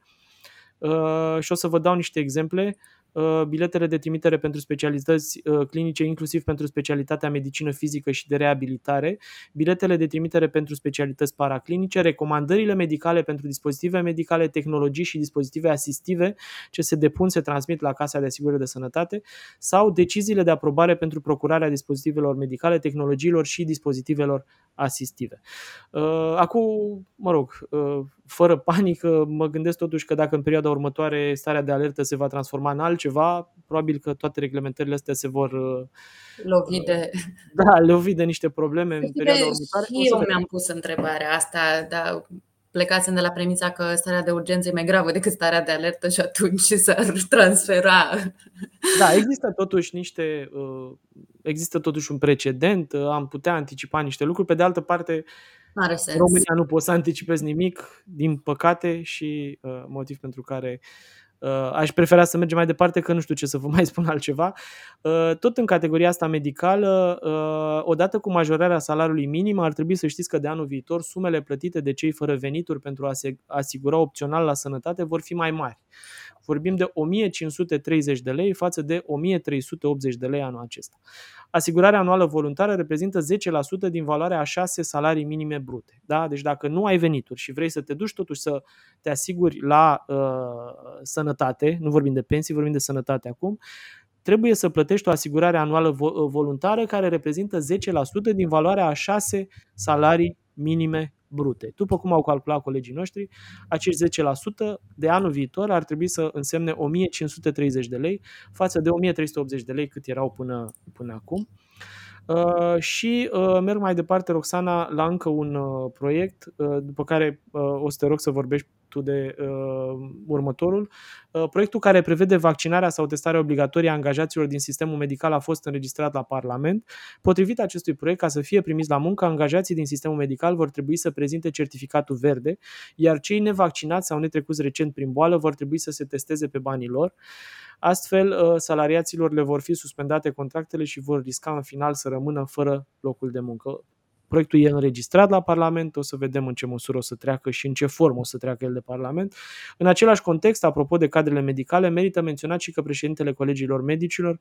și o să vă dau niște exemple. Uh, biletele de trimitere pentru specialități uh, clinice, inclusiv pentru specialitatea medicină fizică și de reabilitare, biletele de trimitere pentru specialități paraclinice, recomandările medicale pentru dispozitive medicale, tehnologii și dispozitive asistive ce se depun, se transmit la Casa de Asigurări de Sănătate sau deciziile de aprobare pentru procurarea dispozitivelor medicale, tehnologiilor și dispozitivelor asistive. Uh, acum, mă rog, fără panică, mă gândesc totuși că dacă în perioada următoare starea de alertă se va transforma în altceva, probabil că toate reglementările astea se vor uh, lovi de... Da, lovi de niște probleme în perioada următoare. Și eu mi-am pus întrebarea asta, dar plecați de la premisa că starea de urgență e mai gravă decât starea de alertă și atunci s-ar transfera. Da, există totuși niște uh, există totuși un precedent, uh, am putea anticipa niște lucruri. Pe de altă parte, Are sens. România nu poți să anticipezi nimic, din păcate, și uh, motiv pentru care uh, aș prefera să mergem mai departe, că nu știu ce să vă mai spun altceva. Uh, tot în categoria asta medicală, uh, odată cu majorarea salariului minim, ar trebui să știți că de anul viitor sumele plătite de cei fără venituri pentru a se asigura opțional la sănătate vor fi mai mari vorbim de 1530 de lei față de 1380 de lei anul acesta. Asigurarea anuală voluntară reprezintă 10% din valoarea a 6 salarii minime brute. Da? Deci dacă nu ai venituri și vrei să te duci totuși să te asiguri la uh, sănătate, nu vorbim de pensii, vorbim de sănătate acum, trebuie să plătești o asigurare anuală voluntară care reprezintă 10% din valoarea a 6 salarii minime brute. După cum au calculat colegii noștri, acești 10% de anul viitor ar trebui să însemne 1530 de lei față de 1380 de lei cât erau până, până acum. Uh, și uh, merg mai departe, Roxana, la încă un uh, proiect, uh, după care uh, o să te rog să vorbești tu de uh, următorul. Uh, proiectul care prevede vaccinarea sau testarea obligatorie a angajaților din sistemul medical a fost înregistrat la Parlament. Potrivit acestui proiect, ca să fie primiți la muncă, angajații din sistemul medical vor trebui să prezinte certificatul verde, iar cei nevaccinați sau netrecuți recent prin boală vor trebui să se testeze pe banii lor. Astfel, uh, salariaților le vor fi suspendate contractele și vor risca în final să rămână fără locul de muncă. Proiectul e înregistrat la Parlament, o să vedem în ce măsură o să treacă și în ce formă o să treacă el de Parlament. În același context, apropo de cadrele medicale, merită menționat și că președintele Colegiilor Medicilor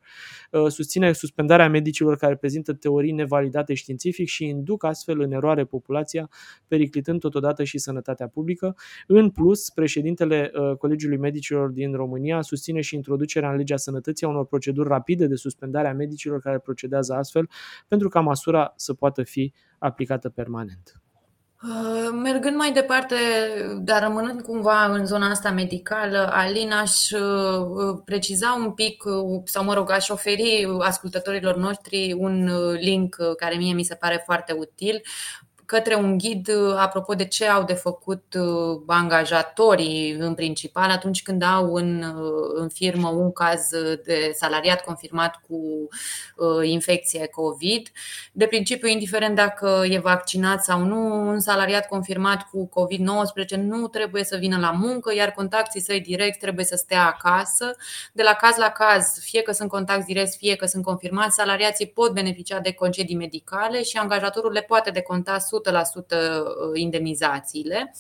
uh, susține suspendarea medicilor care prezintă teorii nevalidate științific și induc astfel în eroare populația, periclitând totodată și sănătatea publică. În plus, președintele uh, Colegiului Medicilor din România susține și introducerea în legea sănătății a unor proceduri rapide de suspendare a medicilor care procedează astfel, pentru ca măsura să poată fi aplicată permanent. Uh, mergând mai departe, dar rămânând cumva în zona asta medicală, Alina aș uh, preciza un pic, uh, sau mă rog, aș oferi ascultătorilor noștri un link care mie mi se pare foarte util către un ghid apropo de ce au de făcut angajatorii în principal atunci când au în, în firmă un caz de salariat confirmat cu infecție COVID. De principiu, indiferent dacă e vaccinat sau nu, un salariat confirmat cu COVID-19 nu trebuie să vină la muncă, iar contactii săi direct trebuie să stea acasă. De la caz la caz, fie că sunt contacti direct, fie că sunt confirmați, salariații pot beneficia de concedii medicale și angajatorul le poate deconta 100% uh, indemnizațiile.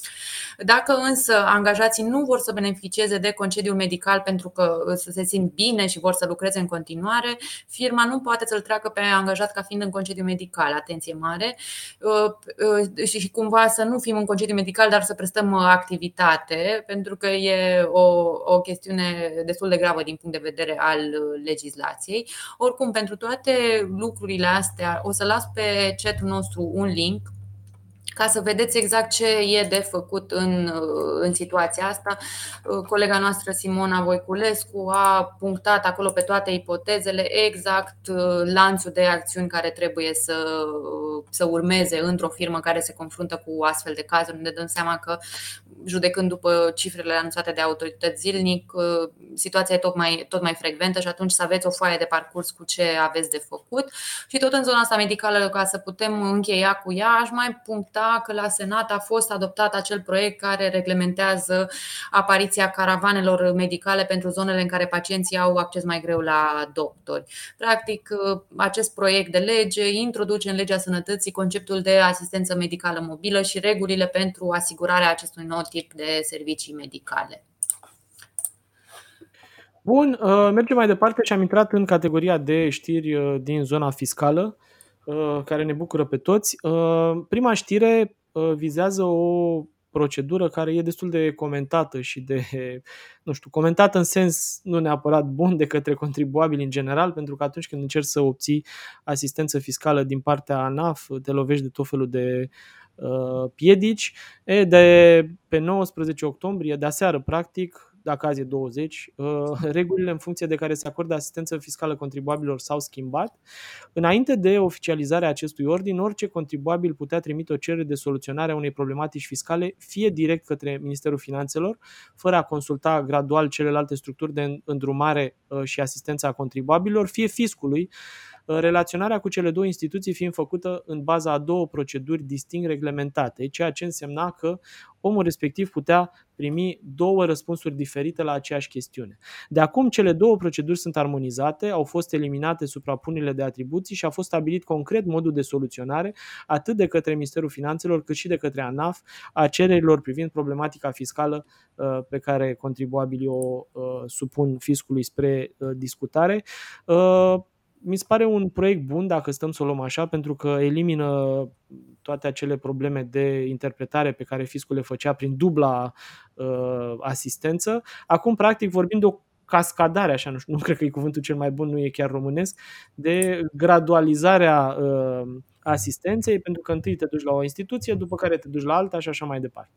Dacă însă angajații nu vor să beneficieze de concediu medical pentru că uh, să se simt bine și vor să lucreze în continuare, firma nu poate să-l treacă pe angajat ca fiind în concediu medical. Atenție mare! Uh, și cumva să nu fim în concediu medical, dar să prestăm activitate, pentru că e o, o chestiune destul de gravă din punct de vedere al legislației. Oricum, pentru toate lucrurile astea, o să las pe chatul nostru un link ca să vedeți exact ce e de făcut în, în situația asta. Colega noastră Simona Voiculescu a punctat acolo pe toate ipotezele exact lanțul de acțiuni care trebuie să, să urmeze într-o firmă care se confruntă cu astfel de cazuri. Ne dăm seama că judecând după cifrele anunțate de autorități zilnic, situația e tot mai, tot mai frecventă și atunci să aveți o foaie de parcurs cu ce aveți de făcut. Și tot în zona asta medicală, ca să putem încheia cu ea, aș mai puncta că la Senat a fost adoptat acel proiect care reglementează apariția caravanelor medicale pentru zonele în care pacienții au acces mai greu la doctori. Practic, acest proiect de lege introduce în legea sănătății conceptul de asistență medicală mobilă și regulile pentru asigurarea acestui nou tip de servicii medicale. Bun, uh, mergem mai departe și am intrat în categoria de știri uh, din zona fiscală, uh, care ne bucură pe toți. Prima știre vizează o procedură care e destul de comentată și de, nu știu, comentată în sens nu neapărat bun de către contribuabili în general, pentru că atunci când încerci să obții asistență fiscală din partea ANAF, te lovești de tot felul de uh, piedici. E, de pe 19 octombrie, de aseară practic, dacă azi e 20, uh, regulile în funcție de care se acordă asistență fiscală contribuabililor s-au schimbat. Înainte de oficializarea acestui ordin, orice contribuabil putea trimite o cerere de soluționare a unei problematici fiscale, fie direct către Ministerul Finanțelor, fără a consulta gradual celelalte structuri de îndrumare uh, și asistența a contribuabililor, fie fiscului, relaționarea cu cele două instituții fiind făcută în baza a două proceduri distinct reglementate, ceea ce însemna că omul respectiv putea primi două răspunsuri diferite la aceeași chestiune. De acum, cele două proceduri sunt armonizate, au fost eliminate suprapunerile de atribuții și a fost stabilit concret modul de soluționare, atât de către Ministerul Finanțelor, cât și de către ANAF, a cererilor privind problematica fiscală uh, pe care contribuabilii o uh, supun fiscului spre uh, discutare mi se pare un proiect bun dacă stăm să o luăm așa, pentru că elimină toate acele probleme de interpretare pe care fiscul le făcea prin dubla uh, asistență. Acum, practic, vorbim de o cascadare, așa, nu, știu, nu cred că e cuvântul cel mai bun, nu e chiar românesc, de gradualizarea uh, asistenței, pentru că întâi te duci la o instituție, după care te duci la alta și așa mai departe.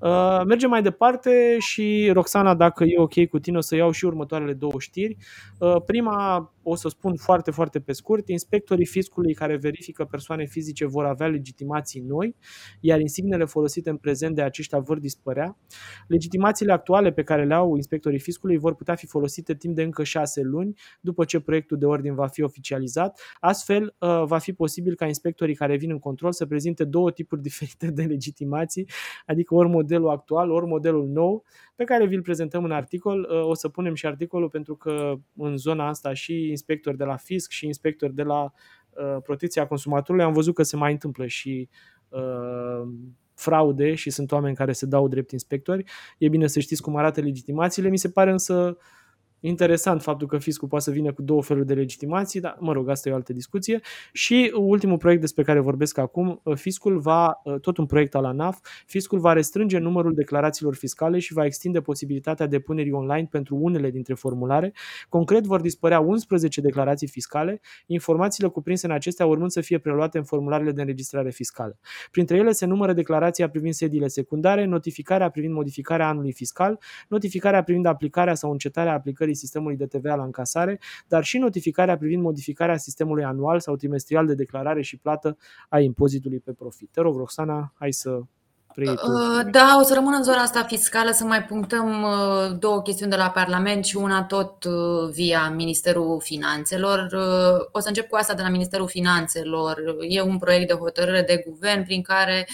Uh, mergem mai departe și Roxana, dacă e ok cu tine, o să iau și următoarele două știri. Uh, prima, o să spun foarte, foarte pe scurt, inspectorii fiscului care verifică persoane fizice vor avea legitimații noi, iar insignele folosite în prezent de aceștia vor dispărea. Legitimațiile actuale pe care le au inspectorii fiscului vor putea fi folosite timp de încă șase luni, după ce proiectul de ordin va fi oficializat. Astfel, uh, va fi posibil ca inspectorii care vin în control să prezinte două tipuri diferite de legitimații, adică ori modelul actual, ori modelul nou, pe care vi-l prezentăm în articol. Uh, o să punem și articolul pentru că în zona asta și inspectori de la fisc și inspectori de la uh, protecția consumatorului am văzut că se mai întâmplă și uh, fraude și sunt oameni care se dau drept inspectori. E bine să știți cum arată legitimațiile. Mi se pare însă uh, Interesant faptul că fiscul poate să vină cu două feluri de legitimații, dar mă rog, asta e o altă discuție. Și ultimul proiect despre care vorbesc acum, uh, fiscul va, uh, tot un proiect al ANAF, fiscul va restrânge numărul declarațiilor fiscale și va extinde posibilitatea depunerii online pentru unele dintre formulare. Concret vor dispărea 11 declarații fiscale, informațiile cuprinse în acestea urmând să fie preluate în formularele de înregistrare fiscală. Printre ele se numără declarația privind sediile secundare, notificarea privind modificarea anului fiscal, notificarea privind aplicarea sau încetarea aplicării modificării sistemului de TVA la încasare, dar și notificarea privind modificarea sistemului anual sau trimestrial de declarare și plată a impozitului pe profit. Te rog, Roxana, hai să Uh, da, o să rămân în zona asta fiscală să mai punctăm uh, două chestiuni de la Parlament și una tot uh, via Ministerul Finanțelor. O să încep cu asta de la Ministerul Finanțelor. E un proiect de hotărâre de guvern prin care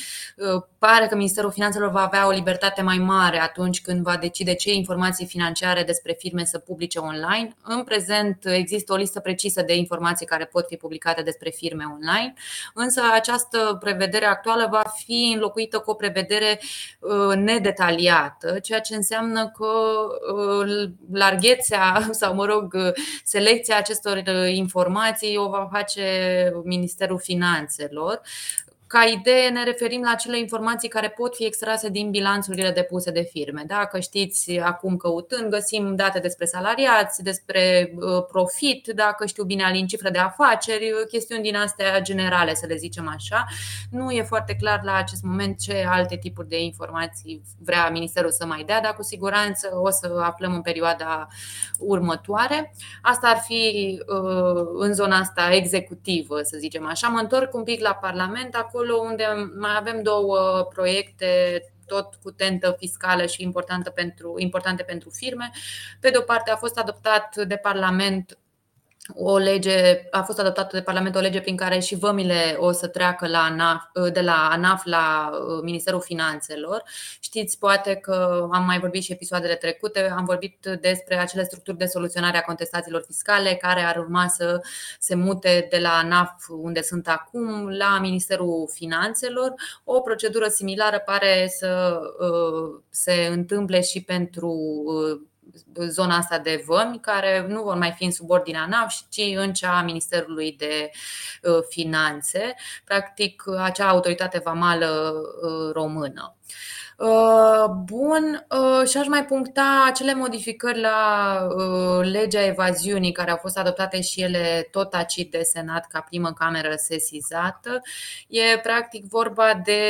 pare că Ministerul Finanțelor va avea o libertate mai mare atunci când va decide ce informații financiare despre firme să publice online. În prezent există o listă precisă de informații care pot fi publicate despre firme online, însă această prevedere actuală va fi înlocuită cu o prevedere uh, nedetaliată, ceea ce înseamnă că uh, larghețea sau, mă rog, selecția acestor uh, informații o va face Ministerul Finanțelor. Ca idee ne referim la acele informații care pot fi extrase din bilanțurile depuse de firme. Dacă știți, acum căutând, găsim date despre salariați, despre uh, profit, dacă știu bine alin cifre de afaceri, uh, chestiuni din astea generale, să le zicem așa. Nu e foarte clar la acest moment ce alte tipuri de informații vrea Ministerul să mai dea, dar cu siguranță o să aflăm în perioada următoare. Asta ar fi uh, în zona asta executivă, să zicem așa. Mă întorc un pic la Parlament. Acum acolo unde mai avem două proiecte tot cu tentă fiscală și importante pentru, importante pentru firme. Pe de o parte, a fost adoptat de Parlament o lege, a fost adoptată de Parlament o lege prin care și vămile o să treacă la ANAF, de la ANAF la uh, Ministerul Finanțelor. Știți, poate că am mai vorbit și episoadele trecute, am vorbit despre acele structuri de soluționare a contestațiilor fiscale care ar urma să se mute de la ANAF, unde sunt acum, la Ministerul Finanțelor. O procedură similară pare să uh, se întâmple și pentru uh, zona asta de vămi, care nu vor mai fi în subordinea NAV, ci în cea a Ministerului de uh, Finanțe, practic acea autoritate vamală uh, română. Uh, bun, uh, și aș mai puncta acele modificări la uh, legea evaziunii care au fost adoptate și ele tot acid de Senat ca primă cameră sesizată. E practic vorba de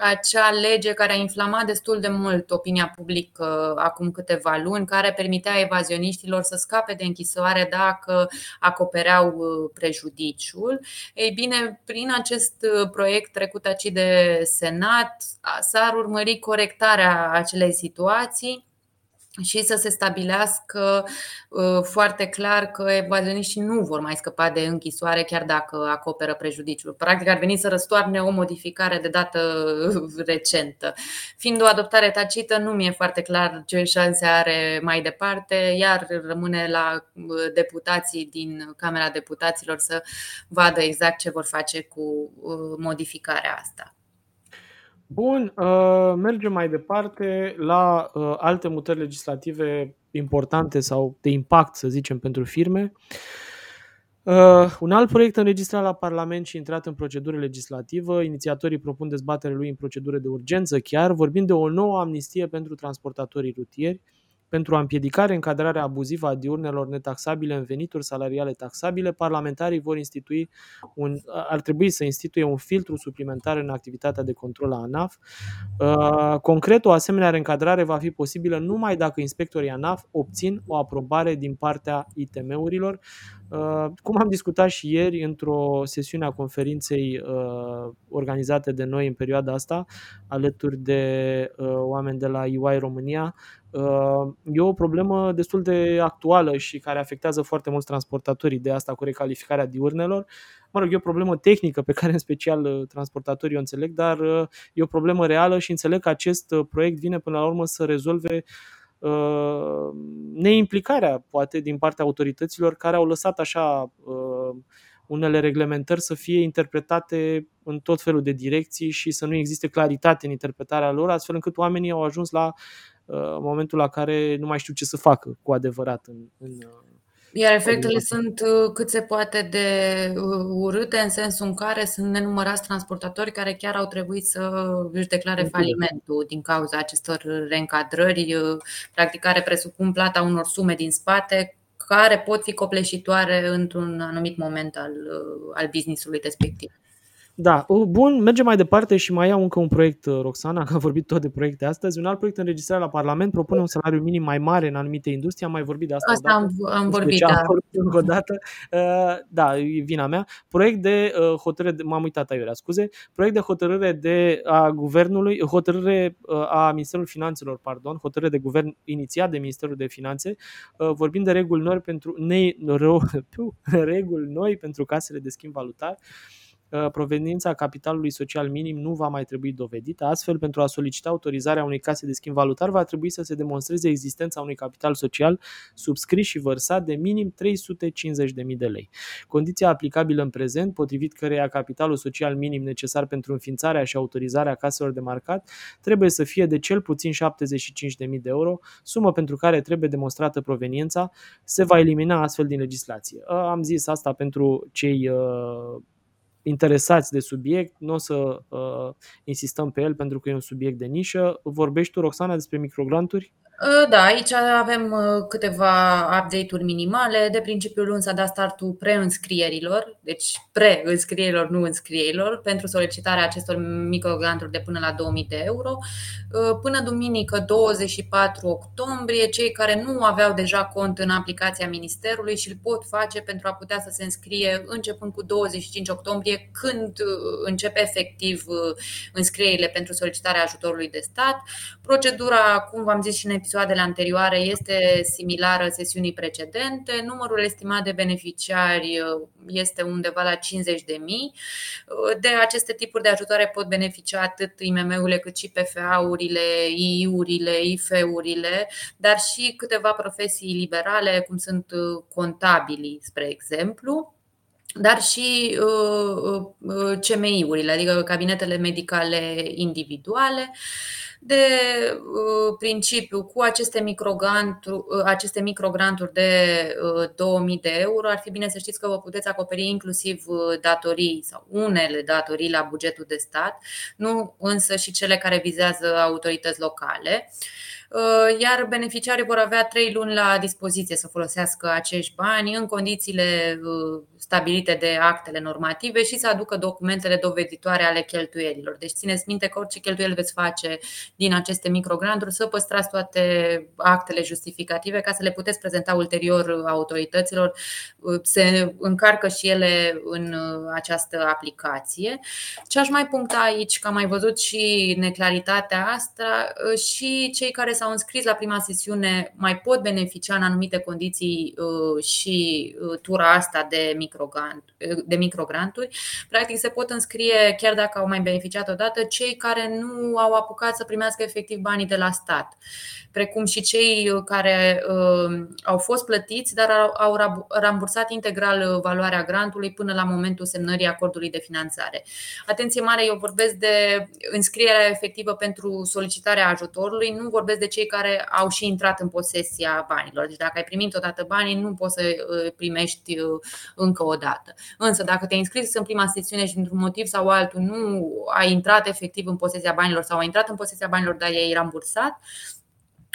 acea lege care a inflamat destul de mult opinia publică acum câteva luni, care permitea evazioniștilor să scape de închisoare dacă acopereau prejudiciul. Ei bine, prin acest proiect trecut acid de Senat s-ar urmări urmări corectarea acelei situații și să se stabilească uh, foarte clar că evazioniștii nu vor mai scăpa de închisoare chiar dacă acoperă prejudiciul. Practic ar veni să răstoarne o modificare de dată recentă. Fiind o adoptare tacită, nu mi-e foarte clar ce șanse are mai departe, iar rămâne la uh, deputații din Camera Deputaților să vadă exact ce vor face cu uh, modificarea asta. Bun, uh, mergem mai departe la uh, alte mutări legislative importante sau de impact, să zicem, pentru firme. Uh, un alt proiect înregistrat la Parlament și intrat în procedură legislativă, inițiatorii propun dezbaterea lui în procedură de urgență chiar, vorbind de o nouă amnistie pentru transportatorii rutieri, pentru a împiedica încadrarea abuzivă a diurnelor netaxabile în venituri salariale taxabile, parlamentarii vor institui un, ar trebui să instituie un filtru suplimentar în activitatea de control a ANAF. Uh, concret, o asemenea reîncadrare va fi posibilă numai dacă inspectorii ANAF obțin o aprobare din partea ITM-urilor. Uh, cum am discutat și ieri într-o sesiune a conferinței uh, organizate de noi în perioada asta, alături de oameni de la UI România, Uh, e o problemă destul de actuală și care afectează foarte mulți transportatori de asta cu recalificarea diurnelor. Mă rog, e o problemă tehnică pe care în special uh, transportatorii o înțeleg, dar uh, e o problemă reală și înțeleg că acest proiect vine până la urmă să rezolve neimplicarea, poate, din partea autorităților care au lăsat așa unele reglementări să fie interpretate în tot felul de direcții și să nu existe claritate în interpretarea lor, astfel încât oamenii au ajuns la Uh, momentul la care nu mai știu ce să facă cu adevărat în, în uh, iar efectele sunt uh, cât se poate de urâte în sensul în care sunt nenumărați transportatori care chiar au trebuit să își declare falimentul din cauza acestor reîncadrări, practic care presupun plata unor sume din spate care pot fi copleșitoare într-un anumit moment al, al businessului respectiv. Da, bun, mergem mai departe și mai iau încă un proiect, uh, Roxana, că am vorbit tot de proiecte astăzi. Un alt proiect înregistrat la Parlament propune un salariu minim mai mare în anumite industrie. Am mai vorbit de asta. Asta am, am vorbit, da. Am vorbit încă o dată. Uh, da, e vina mea. Proiect de uh, hotărâre, de, m-am uitat aiurea, scuze. Proiect de hotărâre de a guvernului, hotărâre a Ministerului Finanțelor, pardon, hotărâre de guvern inițiat de Ministerul de Finanțe. Vorbim de reguli noi pentru, ne, reguli noi pentru casele de schimb valutar. Uh, proveniența capitalului social minim nu va mai trebui dovedită. Astfel, pentru a solicita autorizarea unei case de schimb valutar, va trebui să se demonstreze existența unui capital social subscris și vărsat de minim 350.000 de lei. Condiția aplicabilă în prezent, potrivit căreia capitalul social minim necesar pentru înființarea și autorizarea caselor de marcat trebuie să fie de cel puțin 75.000 de euro, sumă pentru care trebuie demonstrată proveniența, se va elimina astfel din legislație. Uh, am zis asta pentru cei uh, interesați de subiect, nu o să uh, insistăm pe el pentru că e un subiect de nișă. Vorbești tu, Roxana, despre microgranturi? Ă, da, aici avem ă, câteva update-uri minimale. De principiu luni s-a dat startul preînscrierilor, deci preînscrierilor, nu înscrierilor, pentru solicitarea acestor microgranturi de până la 2000 de euro. Ă, până duminică 24 octombrie, cei care nu aveau deja cont în aplicația Ministerului și îl pot face pentru a putea să se înscrie începând cu 25 octombrie, când începe efectiv înscrierile pentru solicitarea ajutorului de stat. Procedura, cum v-am zis și în episoadele anterioare este similară sesiunii precedente. Numărul estimat de beneficiari uh, este undeva la 50 de mii. Uh, de aceste tipuri de ajutoare pot beneficia atât IMM-urile cât și PFA-urile, II-urile, IFE-urile, dar și câteva profesii liberale, cum sunt uh, contabilii, spre exemplu dar și CMI-urile, adică cabinetele medicale individuale de uh, principiu cu aceste microgranturi, uh, aceste microgranturi de 2000 uh, de euro, ar fi bine să știți că vă puteți acoperi inclusiv datorii sau unele datorii la bugetul de stat, nu însă și cele care vizează autorități locale. Uh, iar beneficiarii vor avea trei luni la dispoziție să folosească acești bani în condițiile uh, stabilite de actele normative și să aducă documentele doveditoare ale cheltuielilor. Deci țineți minte că orice cheltuieli veți face din aceste microgranturi să păstrați toate actele justificative ca să le puteți prezenta ulterior autorităților. Uh, se încarcă și ele în această aplicație. Ce aș mai puncta aici, că am mai văzut și neclaritatea asta, și cei care s-au înscris la prima sesiune mai pot beneficia în anumite condiții uh, și uh, tura asta de, microgrant, uh, de microgranturi. Practic se pot înscrie, chiar dacă au mai beneficiat odată, cei care nu au apucat să primească efectiv banii de la stat, precum și cei care au fost plătiți, dar au rambursat integral valoarea grantului până la momentul semnării acordului de finanțare. Atenție mare, eu vorbesc de înscrierea efectivă pentru solicitarea ajutorului, nu vorbesc de cei care au și intrat în posesia banilor. Deci dacă ai primit odată banii, nu poți să uh, primești uh, încă o dată. Însă dacă te-ai înscris în prima sesiune și dintr-un motiv sau altul nu ai intrat efectiv în posesia banilor sau ai intrat în posesia banilor, dar i-ai rambursat,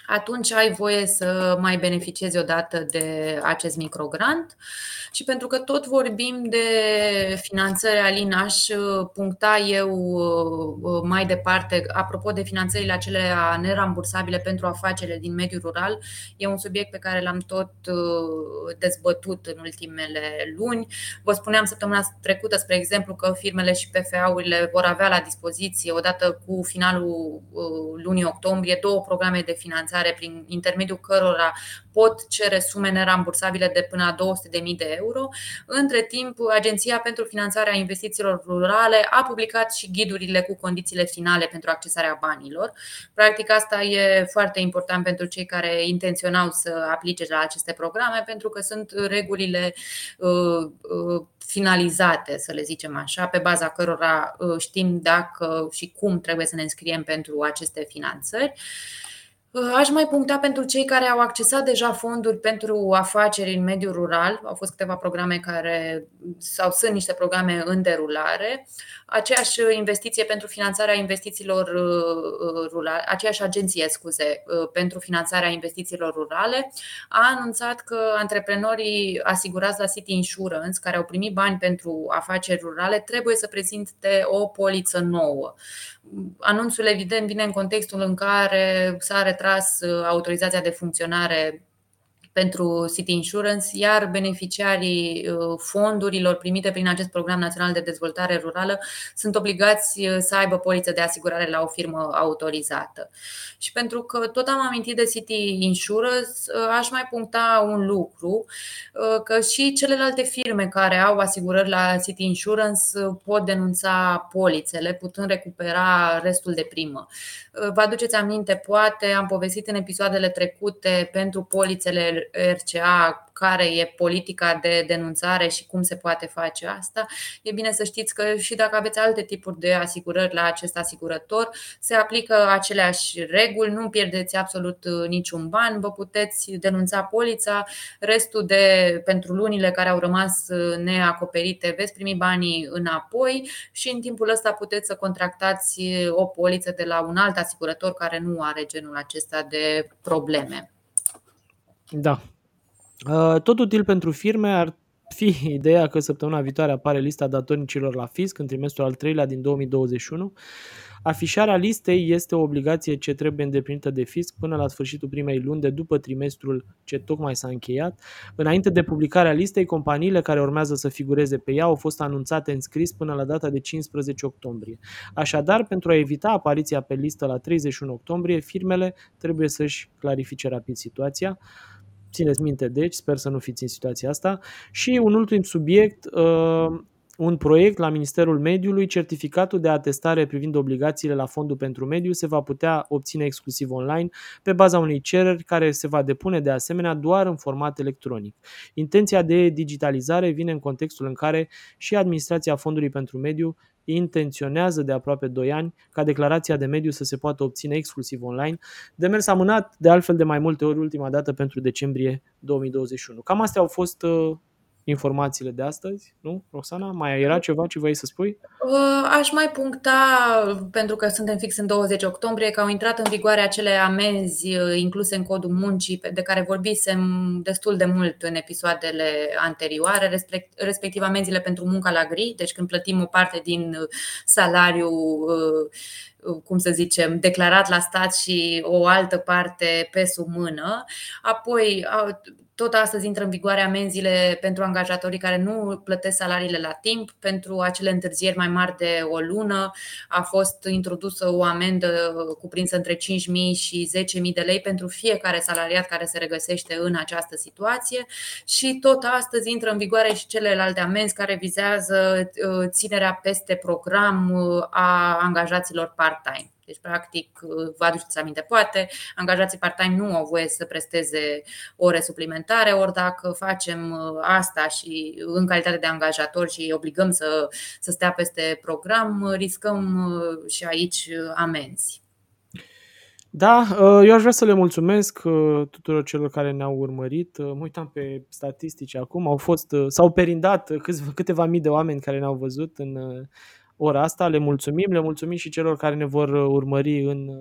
atunci ai voie să mai beneficiezi odată de acest microgrant. Și pentru că tot vorbim de finanțări, Alin, aș uh, puncta eu uh, uh, mai departe, apropo de finanțările acelea nerambursabile pentru afacerile din mediul rural, e un subiect pe care l-am tot dezbătut în ultimele luni. Vă spuneam săptămâna trecută, spre exemplu, că firmele și PFA-urile vor avea la dispoziție, odată cu finalul lunii octombrie, două programe de finanțare finanțare prin intermediul cărora pot cere sume nerambursabile de până la 200.000 de euro. Între timp, Agenția pentru Finanțarea Investițiilor Rurale a publicat și ghidurile cu condițiile finale pentru accesarea banilor. Practic, asta e foarte important pentru cei care intenționau să aplice la aceste programe, pentru că sunt regulile uh, uh, finalizate, să le zicem așa, pe baza cărora uh, știm dacă și cum trebuie să ne înscriem pentru aceste finanțări. Uh, aș mai puncta pentru cei care au accesat deja fonduri pentru afaceri în mediul rural. Au fost câteva programe care sau sunt niște programe în derulare. Aceeași investiție pentru finanțarea investițiilor uh, rurale, aceeași agenție, scuze, uh, pentru finanțarea investițiilor rurale a anunțat că antreprenorii asigurați la City Insurance, care au primit bani pentru afaceri rurale, trebuie să prezinte o poliță nouă. Anunțul evident vine în contextul în care s-a retras uh, autorizația de funcționare pentru City Insurance, iar beneficiarii uh, fondurilor primite prin acest program național de dezvoltare rurală sunt obligați uh, să aibă poliță de asigurare la o firmă autorizată. Și pentru că tot am amintit de City Insurance, uh, aș mai puncta un lucru, că și celelalte firme care au asigurări la City Insurance pot denunța polițele, putând recupera restul de primă. Vă aduceți aminte, poate am povestit în episoadele trecute pentru polițele RCA care e politica de denunțare și cum se poate face asta. E bine să știți că și dacă aveți alte tipuri de asigurări la acest asigurător, se aplică aceleași reguli, nu pierdeți absolut uh, niciun ban, vă puteți denunța polița, restul de pentru lunile care au rămas uh, neacoperite veți primi banii înapoi și în timpul ăsta puteți să contractați uh, o poliță de la un alt asigurător care nu are genul acesta de probleme. Da. Uh, tot util pentru firme ar fi ideea că săptămâna viitoare apare lista datornicilor la fisc în trimestrul al treilea din 2021. Afișarea listei este o obligație ce trebuie îndeplinită de fisc până la sfârșitul primei luni de după trimestrul ce tocmai s-a încheiat. Înainte de publicarea listei, companiile care urmează să figureze pe ea au fost anunțate în scris până la data de 15 octombrie. Așadar, pentru a evita apariția pe listă la 31 octombrie, firmele trebuie să-și clarifice rapid situația. Țineți minte, deci, sper să nu fiți în situația asta. Și un ultim subiect, uh, un proiect la Ministerul Mediului, certificatul de atestare privind obligațiile la Fondul pentru Mediu se va putea obține exclusiv online pe baza unei cereri care se va depune de asemenea doar în format electronic. Intenția de digitalizare vine în contextul în care și administrația Fondului pentru Mediu intenționează de aproape 2 ani ca declarația de mediu să se poată obține exclusiv online. Demers amânat de altfel de mai multe ori ultima dată pentru decembrie 2021. Cam astea au fost uh, informațiile de astăzi, nu, Roxana? Mai era ceva ce vrei să spui? Uh, aș mai puncta, pentru că suntem fix în 20 octombrie, că au intrat în vigoare acele amenzi uh, incluse în codul muncii, de care vorbisem destul de mult în episoadele anterioare, respectiv amenziile pentru munca la gri, deci când plătim o parte din salariu cum să zicem, declarat la stat și o altă parte pe sub mână. Apoi, tot astăzi intră în vigoare amenziile pentru angajatorii care nu plătesc salariile la timp. Pentru acele întârzieri mai mari de o lună a fost introdusă o amendă cuprinsă între 5.000 și 10.000 de lei pentru fiecare salariat care se regăsește în această situație. Și tot astăzi intră în vigoare și celelalte amenzi care vizează uh, ținerea peste program uh, a angajaților part-time. Deci, practic, vă aduceți aminte, poate angajații part-time nu au voie să presteze ore suplimentare, ori dacă facem uh, asta și în calitate de angajator și obligăm să, să stea peste program, riscăm uh, și aici amenzi. Da, uh, eu aș vrea să le mulțumesc tuturor celor care ne-au urmărit. Mă uitam pe statistici acum, au fost, s-au perindat câteva mii de oameni care ne-au văzut în ora asta. Le mulțumim, le mulțumim și celor care ne vor uh, urmări în uh,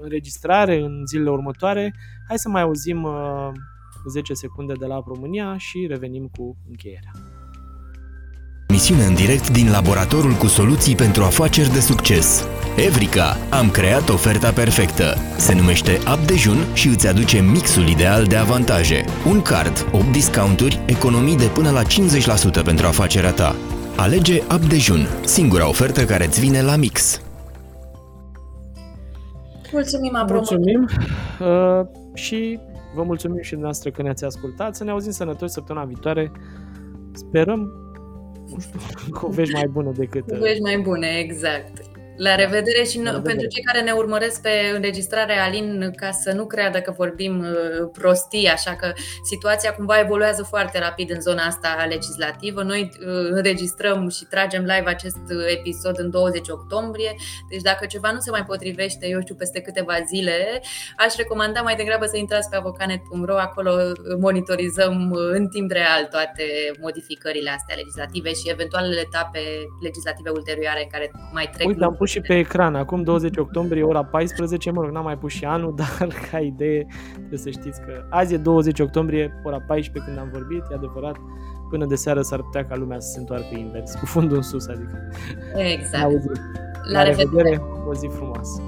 înregistrare în zilele următoare. Hai să mai auzim 10 uh, secunde de la România și revenim cu încheierea. Misiune în direct din laboratorul cu soluții pentru afaceri de succes. Evrica, am creat oferta perfectă. Se numește App Dejun și îți aduce mixul ideal de avantaje. Un card, 8 discounturi, economii de până la 50% pentru afacerea ta. Alege Up Dejun, singura ofertă care îți vine la mix. Mulțumim, Abrom. Mulțumim uh, și vă mulțumim și noastră că ne-ați ascultat. Să ne auzim sănătoși săptămâna viitoare. Sperăm, nu știu, cu vești mai bune decât... Cu vești mai bune, exact. La revedere și La revedere. pentru cei care ne urmăresc pe înregistrarea Alin, ca să nu creadă că vorbim uh, prostii, așa că situația cumva evoluează foarte rapid în zona asta legislativă. Noi uh, înregistrăm și tragem live acest episod în 20 octombrie, deci dacă ceva nu se mai potrivește, eu știu, peste câteva zile, aș recomanda mai degrabă să intrați pe avocanet.ro, acolo monitorizăm în timp real toate modificările astea legislative și eventualele etape legislative ulterioare care mai trec. Uite, am pus și pe ecran, acum 20 octombrie, ora 14, mă rog, n-am mai pus și anul, dar ca idee trebuie să știți că azi e 20 octombrie, ora 14 când am vorbit, e adevărat, până de seară s-ar putea ca lumea să se întoarcă invers, cu fundul în sus, adică. Exact. La, La revedere, o zi frumoasă.